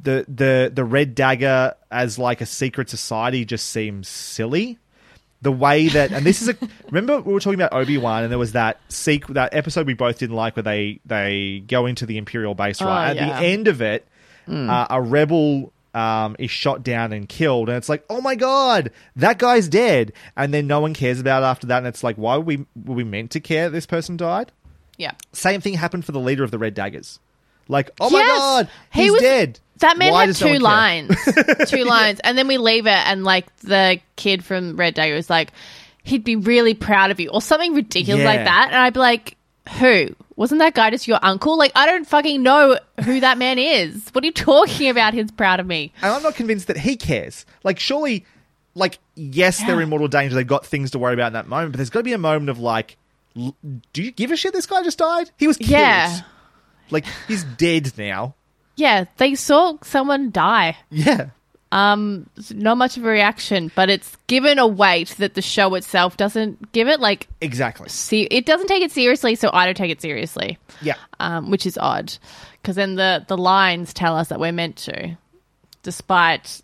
The the the Red Dagger as like a secret society just seems silly. The way that and this is a remember we were talking about Obi Wan and there was that sequ- that episode we both didn't like where they they go into the Imperial base Oh, right at yeah. the end of it Mm. uh, a rebel um, is shot down and killed, and it's like, oh my god, that guy's dead, and then no one cares about it after that, and it's like, why were we were we meant to care this person died? Yeah. Same thing happened for the leader of the Red Daggers. Like, oh my Yes! god, He he's was- dead. That man Why had two lines. two lines. And then we leave it and like the kid from Red Dagger was like, he'd be really proud of you or something ridiculous Yeah. like that. And I'd be like, who? Wasn't that guy just your uncle? Like, I don't fucking know who that man is. What are you talking about? He's proud of me. And I'm not convinced that he cares. Like, surely, like, yes, they're in mortal danger. They've got things to worry about in that moment, but there's got to be a moment of like, l- do you give a shit? This guy just died. He was killed. Yeah. Like he's dead now. Yeah, they saw someone die. Yeah. Um, not much of a reaction, but it's given a weight that the show itself doesn't give it. Like, Exactly. see, it doesn't take it seriously, so I don't take it seriously. Yeah. um, which is odd because then the the lines tell us that we're meant to, despite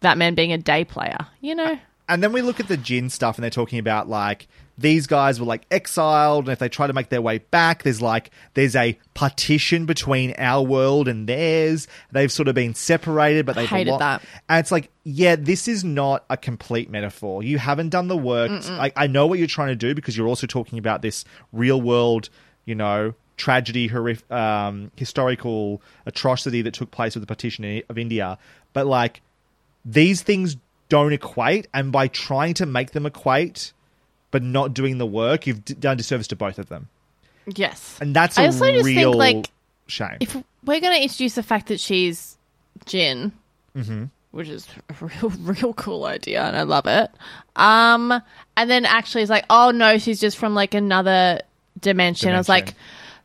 that man being a day player. You know, And then we look at the djinn stuff and they're talking about like these guys were like exiled and if they try to make their way back there's like there's a partition between our world and theirs. They've sort of been separated but they've Hated belo- that. And it's like yeah, this is not a complete metaphor. You haven't done the work. I, I know what you're trying to do because you're also talking about this real world, you know, tragedy, horrific, um, historical atrocity that took place with the partition of India. But like these things don't equate, and by trying to make them equate, but not doing the work, you've done disservice to both of them, yes. and that's a I also just think like shame. if we're going to introduce the fact that she's Djinn, hmm which is a real real cool idea, and I love it. Um, and then actually it's like, oh no, she's just from like another dimension. I was like,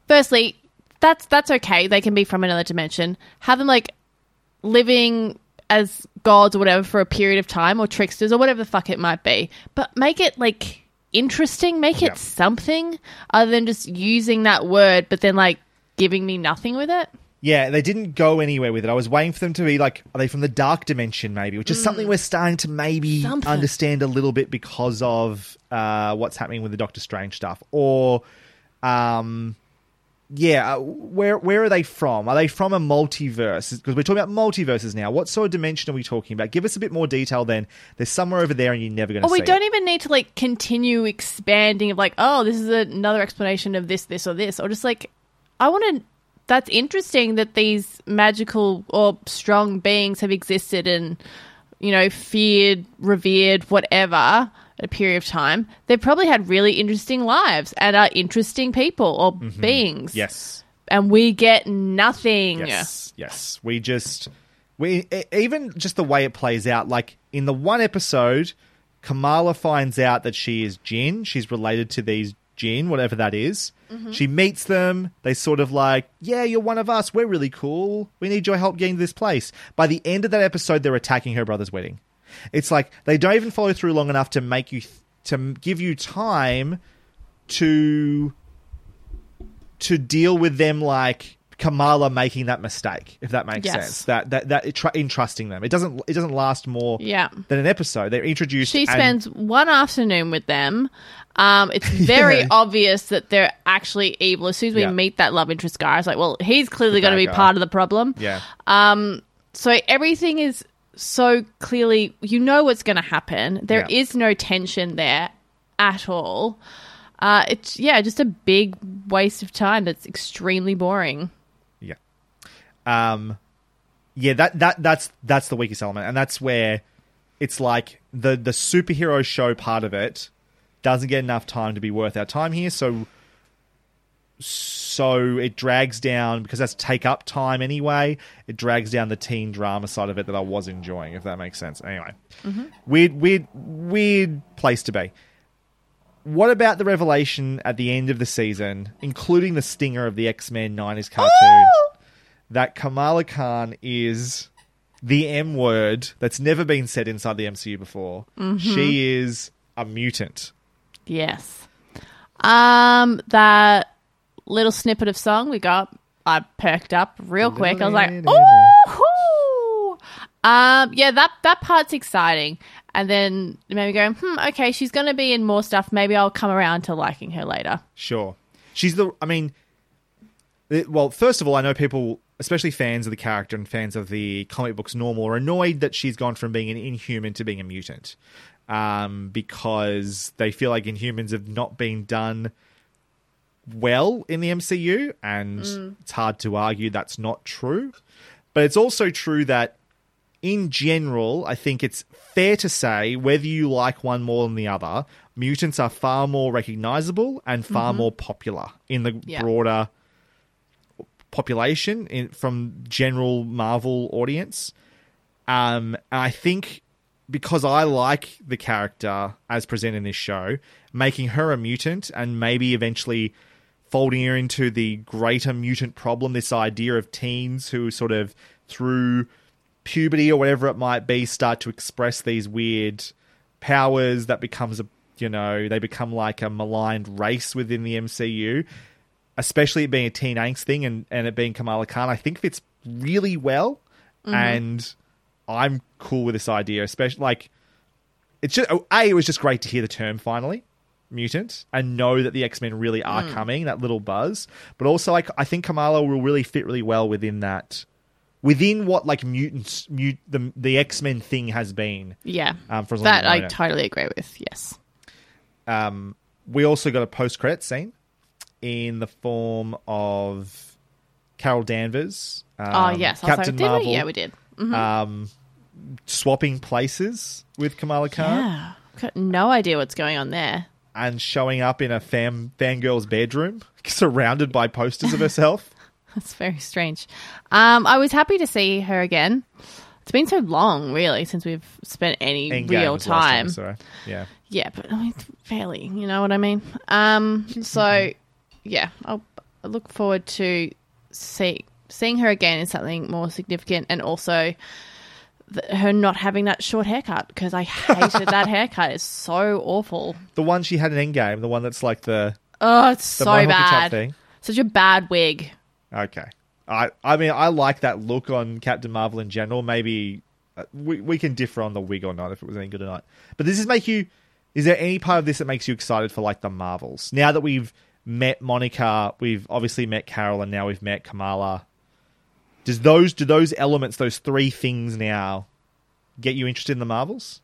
firstly, that's that's okay. They can be from another dimension. Have them like living as gods or whatever for a period of time, or tricksters or whatever the fuck it might be. But make it like interesting. Make it Yeah. something other than just using that word, but then like giving me nothing with it. Yeah, they didn't go anywhere with it. I was waiting for them to be like, are they from the dark dimension, maybe? Which is something we're starting to maybe Mm. Something. understand a little bit because of uh, what's happening with the Doctor Strange stuff. Or, um, yeah, uh, where where are they from? Are they from a multiverse? Because we're talking about multiverses now. What sort of dimension are we talking about? Give us a bit more detail. Then there's somewhere over there, and you're never going to Oh, we don't it. even need to like continue expanding of like, oh, this is another explanation of this, this, or this, or just like, I want to. That's interesting that these magical or strong beings have existed and you know feared, revered, whatever at a period of time. They've probably had really interesting lives and are interesting people or mm-hmm. beings. Yes. and we get nothing. Yes, yes. We just we even just the way it plays out. Like in the one episode, Kamala finds out that she is Djinn. She's related to these Djinn, whatever that is. Mm-hmm. She meets them. They sort of like, yeah, you're one of us. We're really cool. We need your help getting to this place. By the end of that episode, they're attacking her brother's wedding. It's like they don't even follow through long enough to make you th- to give you time to to deal with them like Kamala making that mistake, if that makes Yes. sense. That that that it tr- in trusting them, it doesn't it doesn't last more Yeah. than an episode. They're introduced. She and- spends one afternoon with them. Um, it's very Yeah. obvious that they're actually evil. As soon as we Yeah. meet that love interest guy, it's like, well, he's clearly going to be guy. part of the problem. yeah, Um, so everything is so clearly, you know what's going to happen. There Yeah. is no tension there at all. Uh, it's yeah, just a big waste of time. That's extremely boring. yeah, um, yeah. That that that's that's the weakest element, and that's where it's like the the superhero show part of it doesn't get enough time to be worth our time here. So so it drags down because that's take up time anyway. It drags down the teen drama side of it that I was enjoying, if that makes sense. Anyway, weird, weird, weird place to be. What about the revelation at the end of the season, including the stinger of the X Men '90s cartoon, that Kamala Khan is the M word that's never been said inside the MCU before? She is a mutant. Yes. Um, that little snippet of song we got, I perked up real quick. I was like, oh, um, yeah, that that part's exciting. And then maybe going, hmm, okay, she's going to be in more stuff. Maybe I'll come around to liking her later. Sure. She's the. I mean, it- well, first of all, I know people, especially fans of the character and fans of the comic books, normal, are annoyed that she's gone from being an inhuman to being a mutant, um, because they feel like Inhumans have not been done well in the MCU, and it's hard to argue that's not true. But it's also true that in general, I think it's fair to say whether you like one more than the other, mutants are far more recognizable and far more popular in the Yeah. broader population in, from general Marvel audience. Um, and I think because I like the character as presented in this show, making her a mutant and maybe eventually folding her into the greater mutant problem, this idea of teens who sort of through puberty or whatever it might be start to express these weird powers that becomes a you know they become like a maligned race within the MCU especially it being a teen angst thing and, and it being Kamala Khan. I think fits really well mm-hmm. and I'm cool with this idea especially like it's just oh, a it was just great to hear the term finally mutant and know that the X-Men really are coming that little buzz but also like I think Kamala will really fit really well within that within what like mutants mute the the X-Men thing has been Yeah. Um, for as long that as I totally agree with. Yes. um, we also got a post credit scene in the form of Carol Danvers. Um, oh, yes. I Captain like, Marvel. we? Yeah, we did. Mhm. Um, swapping places with Kamala Khan yeah. Got no idea what's going on there. And showing up in a fan fangirl's bedroom, surrounded by posters of herself. That's very strange. Um, I was happy to see her again. It's been so long, really, since we've spent any Endgame real was the last time. sorry. Yeah. Yeah, but I mean, fairly, you know what I mean? Um, so, yeah, I'll, I look forward to see, seeing her again in something more significant and also th- her not having that short haircut because I hated that haircut. It's so awful. The one she had in Endgame, the one that's like the Oh, it's the so bad. thing. Such a bad wig. Okay. I I mean I like that look on Captain Marvel in general. Maybe uh, we we can differ on the wig or not if it was any good or not. But does this make you? Is there any part of this that makes you excited for like the Marvels? Now that we've met Monica, we've obviously met Carol, and now we've met Kamala. Does those do those elements, those three things now, get you interested in the Marvels?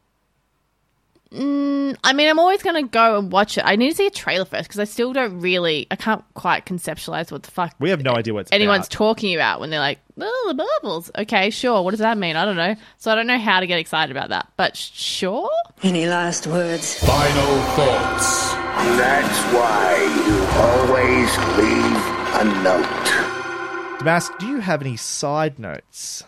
Mm, I mean, I'm always going to go and watch it. I need to see a trailer first because I still don't really, I can't quite conceptualize what the fuck We have no idea what anyone's about. talking about when they're like, oh, the Marvels. Okay, sure. What does that mean? I don't know. So I don't know how to get excited about that. But sure. Any last words? Final thoughts. That's why you always leave a note. Damas, do you have any side notes?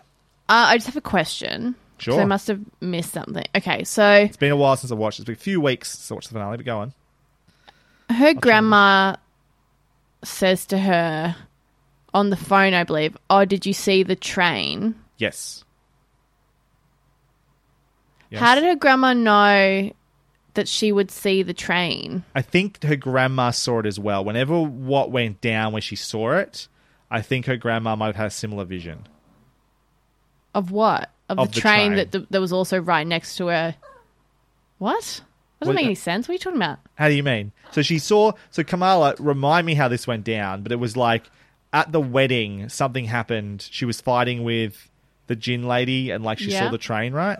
Uh, I just have a question. Sure. I must have missed something. Okay, so It's been a while since I watched. It's been a few weeks since I watched the finale, but go on. her grandma says to her on the phone, I believe, "Oh, did you see the train?" Yes. Yes. How did her grandma know that she would see the train? I think her grandma saw it as well. Whenever what went down when she saw it, I think her grandma might have had a similar vision. Of what? Of, Of the, the train, train. that th- that was also right next to her. What? Doesn't What- make any uh, sense. What are you talking about? How do you mean? So she saw. So Kamala, remind me how this went down. But it was like at the wedding, something happened. She was fighting with the djinn lady, and like she Yeah. saw the train, right?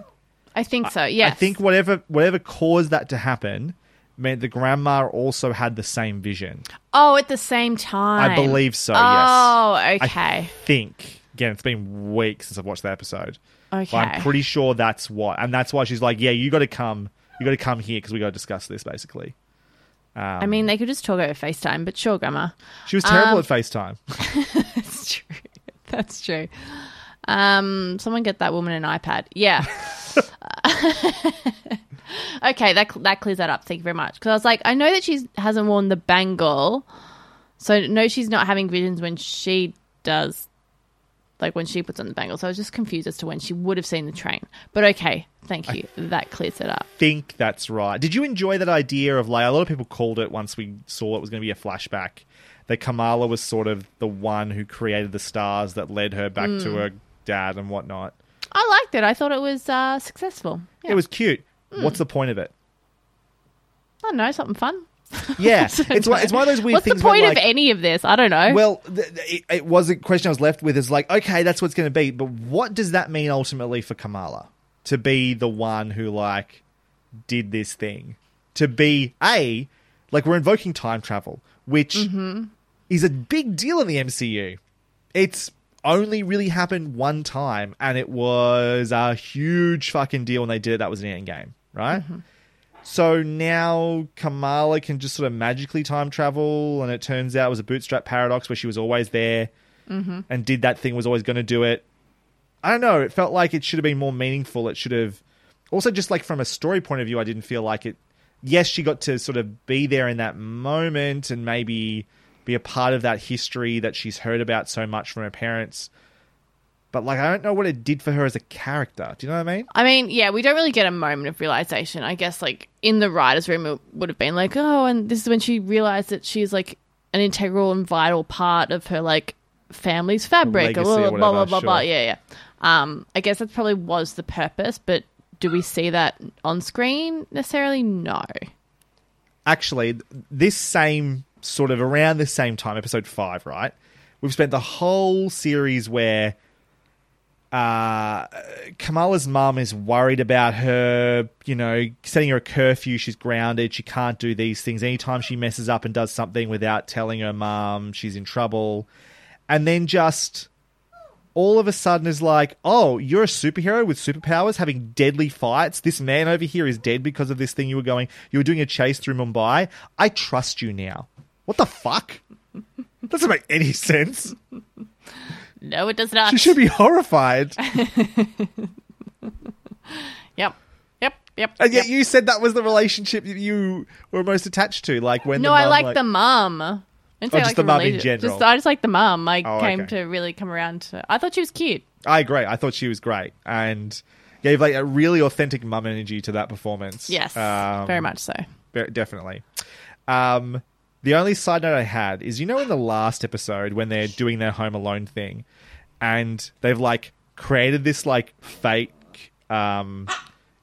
I think so. Yes. I think whatever whatever caused that to happen meant the grandma also had the same vision. Oh, at the same time. I believe so. Yes. Oh, yes. okay. I think again, it's been weeks since I've watched the episode. Okay. But I'm pretty sure that's what, and that's why she's like, "Yeah, you got to come. You got to come here because we got to discuss this." Basically, um, I mean, they could just talk over FaceTime, but sure, Grandma. she was terrible um, at FaceTime. That's true. That's true. Um, someone get that woman an iPad. Yeah. okay, that that clears that up. Thank you very much. Because I was like, I know that she hasn't worn the bangle, so no, she's not having visions when she does, like when she puts on the bangle. So I was just confused as to when she would have seen the train. But okay, thank you. that clears it up. think that's right. Did you enjoy that idea of like a lot of people called it once we saw it was going to be a flashback that Kamala was sort of the one who created the stars that led her back to Mm. her dad and whatnot. I liked it. I thought it was uh, successful. Yeah. It was cute. Mm. What's the point of it? I don't know, something fun. Yeah, it's one, it's one of those weird What's things. the point where, of any of this? I don't know. Well, th- th- it, it was a question I was left with. Is like, okay, that's what's going to be, but what does that mean ultimately for Kamala to be the one who like did this thing? To be a like we're invoking time travel, which Mm-hmm. is a big deal in the MCU. It's only really happened one time, and it was a huge fucking deal when they did it. That was an Endgame, right? So now Kamala can just sort of magically time travel, and it turns out it was a bootstrap paradox where she was always there Mhm. and did that thing, was always going to do it. I don't know. It felt like it should have been more meaningful. It should have. Also, just like from a story point of view, I didn't feel like it. Yes, she got to sort of be there in that moment and maybe be a part of that history that she's heard about so much from her parents. But like, I don't know what it did for her as a character. Do you know what I mean? I mean, yeah, we don't really get a moment of realization. I guess, like, in the writer's room, it would have been like, oh, and this is when she realized that she's, like, an integral and vital part of her, like, family's fabric. blah, or blah, blah, blah, blah. sure. Yeah, yeah. Um, I guess that probably was the purpose, but do we see that on screen necessarily? No. actually this same sort of around the same time episode 5 right we've spent the whole series where uh kamala's mum is worried about her you know setting her a curfew she's grounded she can't do these things anytime she messes up and does something without telling her mum she's in trouble and then just all of a sudden is like, oh, you're a superhero with superpowers having deadly fights. This man over here is dead because of this thing you were going, you were doing a chase through Mumbai. I trust you now. What the fuck? Doesn't make any sense. No, it does not. She should be horrified. Yep. Yep. Yep. And yet yep. you said that was the relationship that you were most attached to. Like when no, the I mum, like, the mum. I Oh, just like the mum in general. Just, I just like the mum. I Oh, came okay. to really come around to. I thought she was cute. I agree. I thought she was great and gave like a really authentic mum energy to that performance. Yes, Um, very much so. Ve- definitely. Um, the only side note I had is you know in the last episode when they're doing their Home Alone thing, and they've like created this like fake um,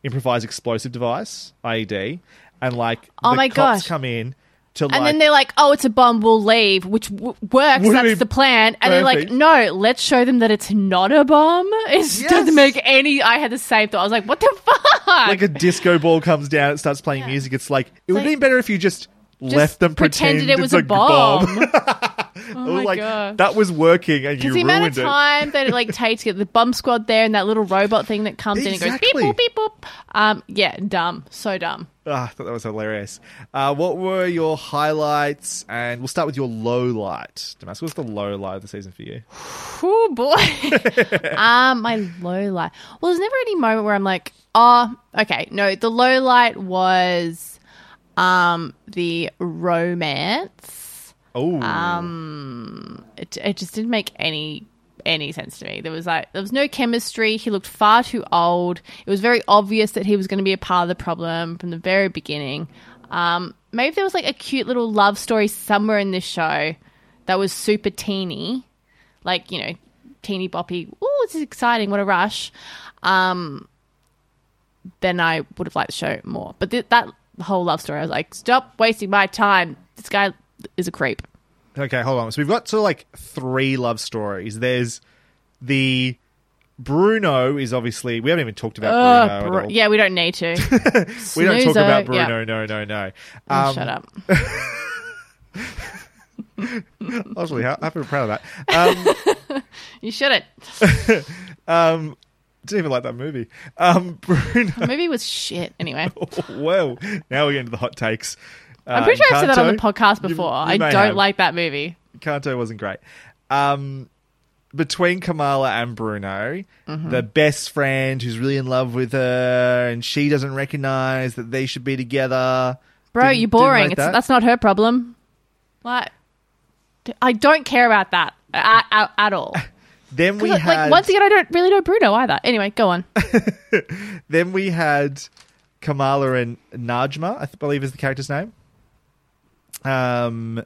improvised explosive device IED, and like Oh the my cops gosh. come in to like and then they're like, "Oh, it's a bomb. We'll leave," which w- works. That's the plan. And they're like, "No, let's show them that it's not a bomb." It Yes. doesn't make any. I had the same thought. I was like, "What the fuck?" like a disco ball comes down, it starts playing music. It's like it would like- have been better if you just, Just left them pretended pretend it was it's a bomb. Oh my like God. that was working, and you the amount of it. time that it like takes to get the bomb squad there and that little robot thing that comes in and goes Exactly. beep boop beep boop. Um, yeah, dumb, so dumb. Ah, I thought that was hilarious. Uh, what were your highlights? And we'll start with your low light. Damascus, what's the low light of the season for you? Oh boy. um, my low light. Well, there's never any moment where I'm like, oh, okay. No, the low light was um the romance. Oh, Um, it it just didn't make any any sense to me. There was like there was no chemistry. He looked far too old. It was very obvious that he was going to be a part of the problem from the very beginning. Um, maybe there was like a cute little love story somewhere in this show that was super teeny, like you know, teeny boppy. Oh, this is exciting! What a rush! Um, then I would have liked the show more. But th- that whole love story, I was like, stop wasting my time. This guy is a creep. okay. Hold on. So we've got sort of like three love stories. There's the Bruno is obviously we haven't even talked about Ugh, Bruno. All. yeah, we don't need to. we don't talk about Bruno. No, no, no. Oh, Um, shut up. Actually, ha- happy and proud of that. Um, You shouldn't. um, didn't even like that movie. Um, Bruno. The movie was shit. Anyway, well, now we're getting to the hot takes. I'm Uh, pretty sure I've said that on the podcast before. you I don't have. like that movie. Kanto wasn't great. Um, between Kamala and Bruno, Mm-hmm. the best friend who's really in love with her, and she doesn't recognize that they should be together. Bro, Didn't- you're boring. like It's, that? that's not her problem. Like, I don't care about that at, at, at all. Then we like, had once again, I don't really know Bruno either. Anyway, go on. then we had Kamala and Najma, I believe is the character's name. Um,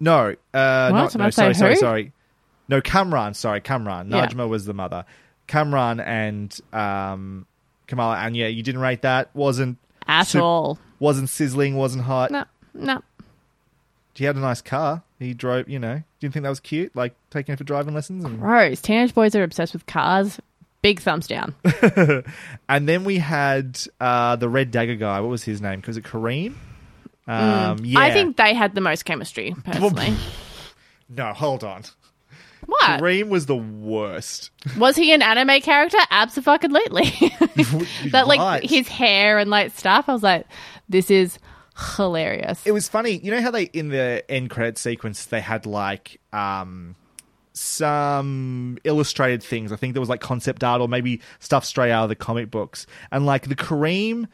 no, uh, not, no, sorry, sorry, who? sorry. No, Kamran, sorry, Kamran. Yeah. Najma was the mother. Kamran and um, Kamala, and yeah, you didn't rate that. Wasn't At sup- all. Wasn't sizzling. Wasn't hot. No, no. He had a nice car. He drove. You know, didn't think that was cute. Like taking her for driving lessons. And, Gross. Teenage boys are obsessed with cars. Big thumbs down. and then we had uh, the red dagger guy. What was his name? Was it Kareem? Um, yeah. Mm. I think they had the most chemistry, personally. No, hold on. what? Kareem was the worst. Was he an anime character? Absolutely. that like Right. his hair and like stuff. I was like, this is hilarious. It was funny. You know how they in the end credit sequence they had like um some illustrated things. I think there was like concept art or maybe stuff straight out of the comic books. And like the Kareem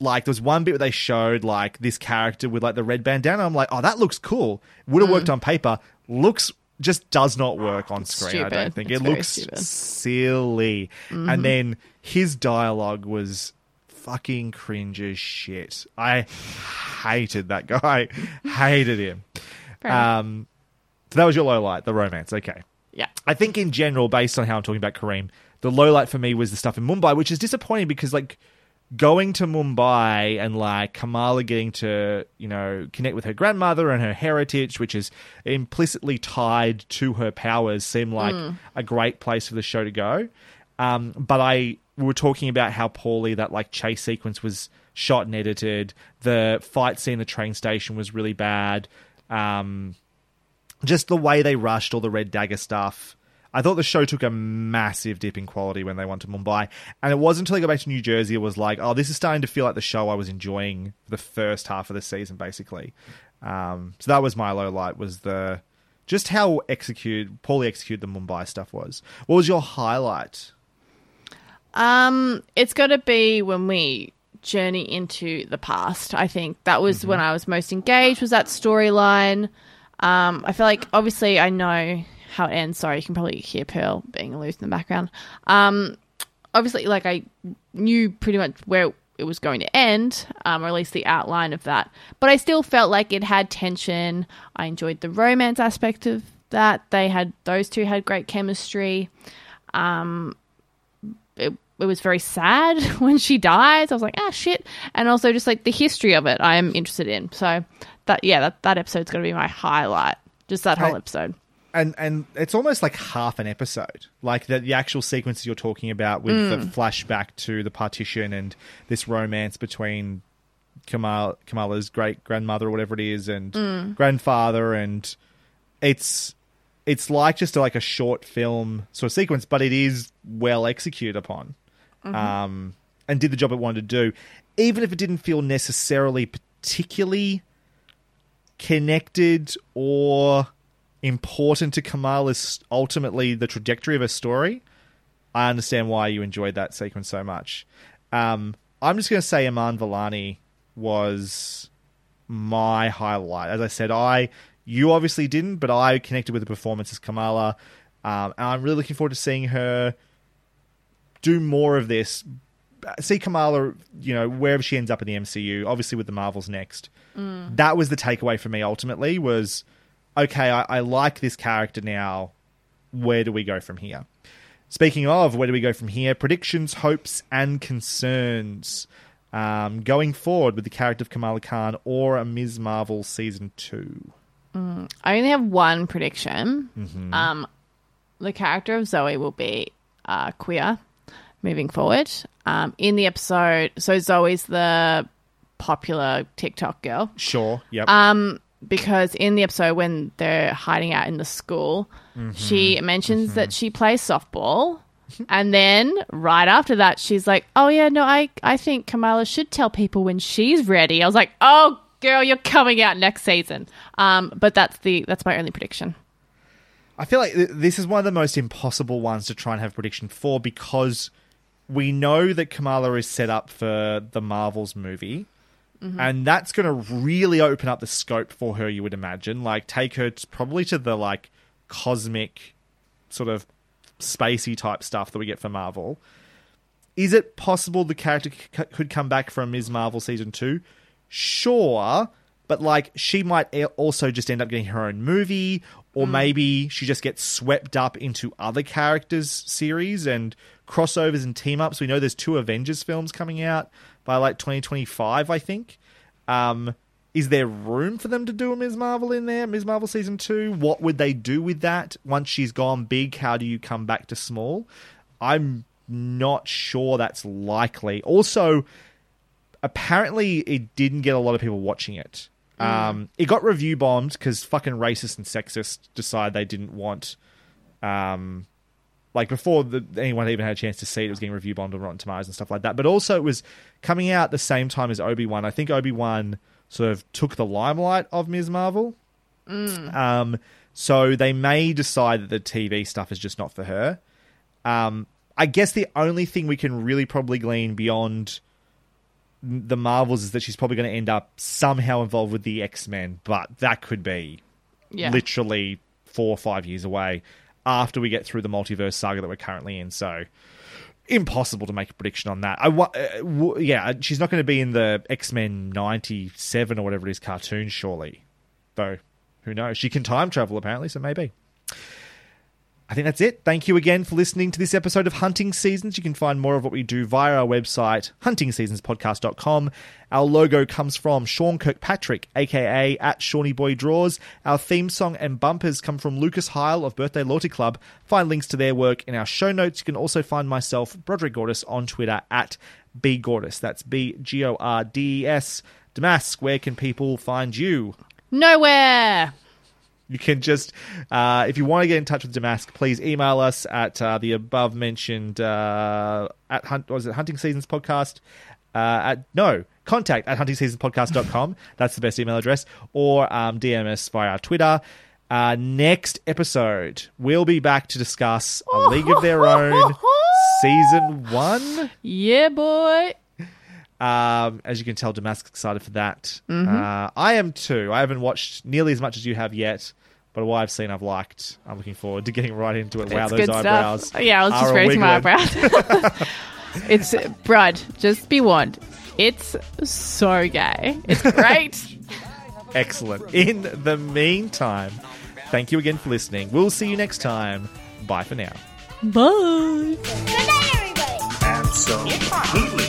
like there was one bit where they showed like this character with like the red bandana. I'm like, oh, that looks cool. Would have worked on paper. Looks just does not work on screen. I don't think It's it looks stupid. silly. And then his dialogue was fucking cringe as shit. I hated that guy. hated him. Um, so that was your low light, the romance. Okay. yeah. I think in general, based on how I'm talking about Kareem, the low light for me was the stuff in Mumbai, which is disappointing because like going to Mumbai and like Kamala getting to you know connect with her grandmother and her heritage, which is implicitly tied to her powers, seemed like a great place for the show to go. Um, but I we were talking about how poorly that like chase sequence was shot and edited. The fight scene, the train station was really bad. Um, just the way they rushed all the Red Dagger stuff. I thought the show took a massive dip in quality when they went to Mumbai, and it wasn't until they got back to New Jersey it was like, oh, this is starting to feel like the show I was enjoying the first half of the season, basically. Um, so that was my low light was the just how executed, poorly executed the Mumbai stuff was. What was your highlight? Um, it's got to be when we journey into the past. I think that was when I was most engaged. Was that storyline? Um, I feel like obviously I know how it ends. Sorry, you can probably hear Pearl being loose in the background. Um, obviously, like I knew pretty much where it was going to end, um, or at least the outline of that. But I still felt like it had tension. I enjoyed the romance aspect of that. They had those two had great chemistry. Um, it, it was very sad when she dies. I was like, ah, shit. And also just like the history of it, I am interested in. So that yeah, that that episode's going to be my highlight. Just that whole Right. episode. and and it's almost like half an episode like the, the actual sequences you're talking about with the flashback to the partition and this romance between Kamal Kamala's great grandmother or whatever it is and grandfather and it's it's like just like a short film sort of sequence, but it is well executed upon, um, and did the job it wanted to do, even if it didn't feel necessarily particularly connected or important to Kamala's ultimately the trajectory of her story. I understand why you enjoyed that sequence so much. Um, I'm just going to say Iman Vellani was my highlight. As I said, I you obviously didn't, but I connected with the performance as Kamala, um, and I'm really looking forward to seeing her do more of this. See Kamala, you know, wherever she ends up in the MCU, obviously with the Marvels next. That was the takeaway for me. Ultimately, was okay. I, I like this character now. Where do we go from here? Speaking of, where do we go from here? Predictions, hopes, and concerns um, going forward with the character of Kamala Khan or a Ms. Marvel season two. I only have one prediction. Mm-hmm. Um, the character of Zoe will be uh, queer moving forward. Um, in the episode, so Zoe's the popular TikTok girl. Sure. Yep. Um, because in the episode when they're hiding out in the school, Mm-hmm. she mentions that she plays softball. And then right after that, she's like, "Oh yeah, no, I I think Kamala should tell people when she's ready." I was like, "Oh, girl, you're coming out next season." Um, but that's the that's my only prediction. I feel like th- this is one of the most impossible ones to try and have prediction for because we know that Kamala is set up for the Marvels movie. Mm-hmm. And that's going to really open up the scope for her, you would imagine. Like, take her t- probably to the, like, cosmic, sort of spacey type stuff that we get for Marvel. Is it possible the character c- could come back from Ms. Marvel season two? Sure, but like she might also just end up getting her own movie, or mm. maybe she just gets swept up into other characters' series and crossovers and team ups. We know there's two Avengers films coming out by like 2025, I think. Um, is there room for them to do a Ms. Marvel in there? Ms. Marvel season two? What would they do with that once she's gone big? How do you come back to small? I'm not sure that's likely. Also, apparently it didn't get a lot of people watching it. Um, it got review bombed because fucking racist and sexist decide they didn't want, um, like before the, anyone even had a chance to see it, it was getting review bombed on Rotten Tomatoes and stuff like that. But also, it was coming out the same time as Obi Wan. I think Obi Wan sort of took the limelight of Ms. Marvel. Um, so they may decide that the TV stuff is just not for her. Um, I guess the only thing we can really probably glean beyond the Marvels is that she's probably going to end up somehow involved with the X Men, but that could be Yeah. literally four or five years away after we get through the multiverse saga that we're currently in. So impossible to make a prediction on that. I uh, w- yeah, she's not going to be in the X Men '97 or whatever it is cartoon, surely. Though, who knows? She can time travel apparently, so maybe. I think that's it. Thank you again for listening to this episode of Hunting Seasons. You can find more of what we do via our website, huntingseasonspodcast.com. Our logo comes from Sean Kirkpatrick, aka at Shawnee Boy Draws. Our theme song and bumpers come from Lucas Heil of Birthday Loyalty Club. Find links to their work in our show notes. You can also find myself, Broderick Gordis, on Twitter at bgordis. That's B G O R D E S. Damask, where can people find you? Nowhere. You can just, uh, if you want to get in touch with Damask, please email us at uh, the above mentioned uh, at hunt, was it Hunting Seasons Podcast? Uh, at no contact at huntingseasonspodcast.com. That's the best email address, or um, DM us via our Twitter. Uh, next episode, we'll be back to discuss A League of Their Own season one. Yeah, boy. Um, as you can tell, Damask excited for that. Uh, I am too. I haven't watched nearly as much as you have yet, but what I've seen, I've liked. I'm looking forward to getting right into it. wow, It's those good eyebrows! Stuff. Yeah, I was just raising my eyebrows. it's Brud. Just be warned. It's so gay. It's great. Excellent. In the meantime, thank you again for listening. We'll see you next time. Bye for now. Bye. Good night, everybody. Absolutely.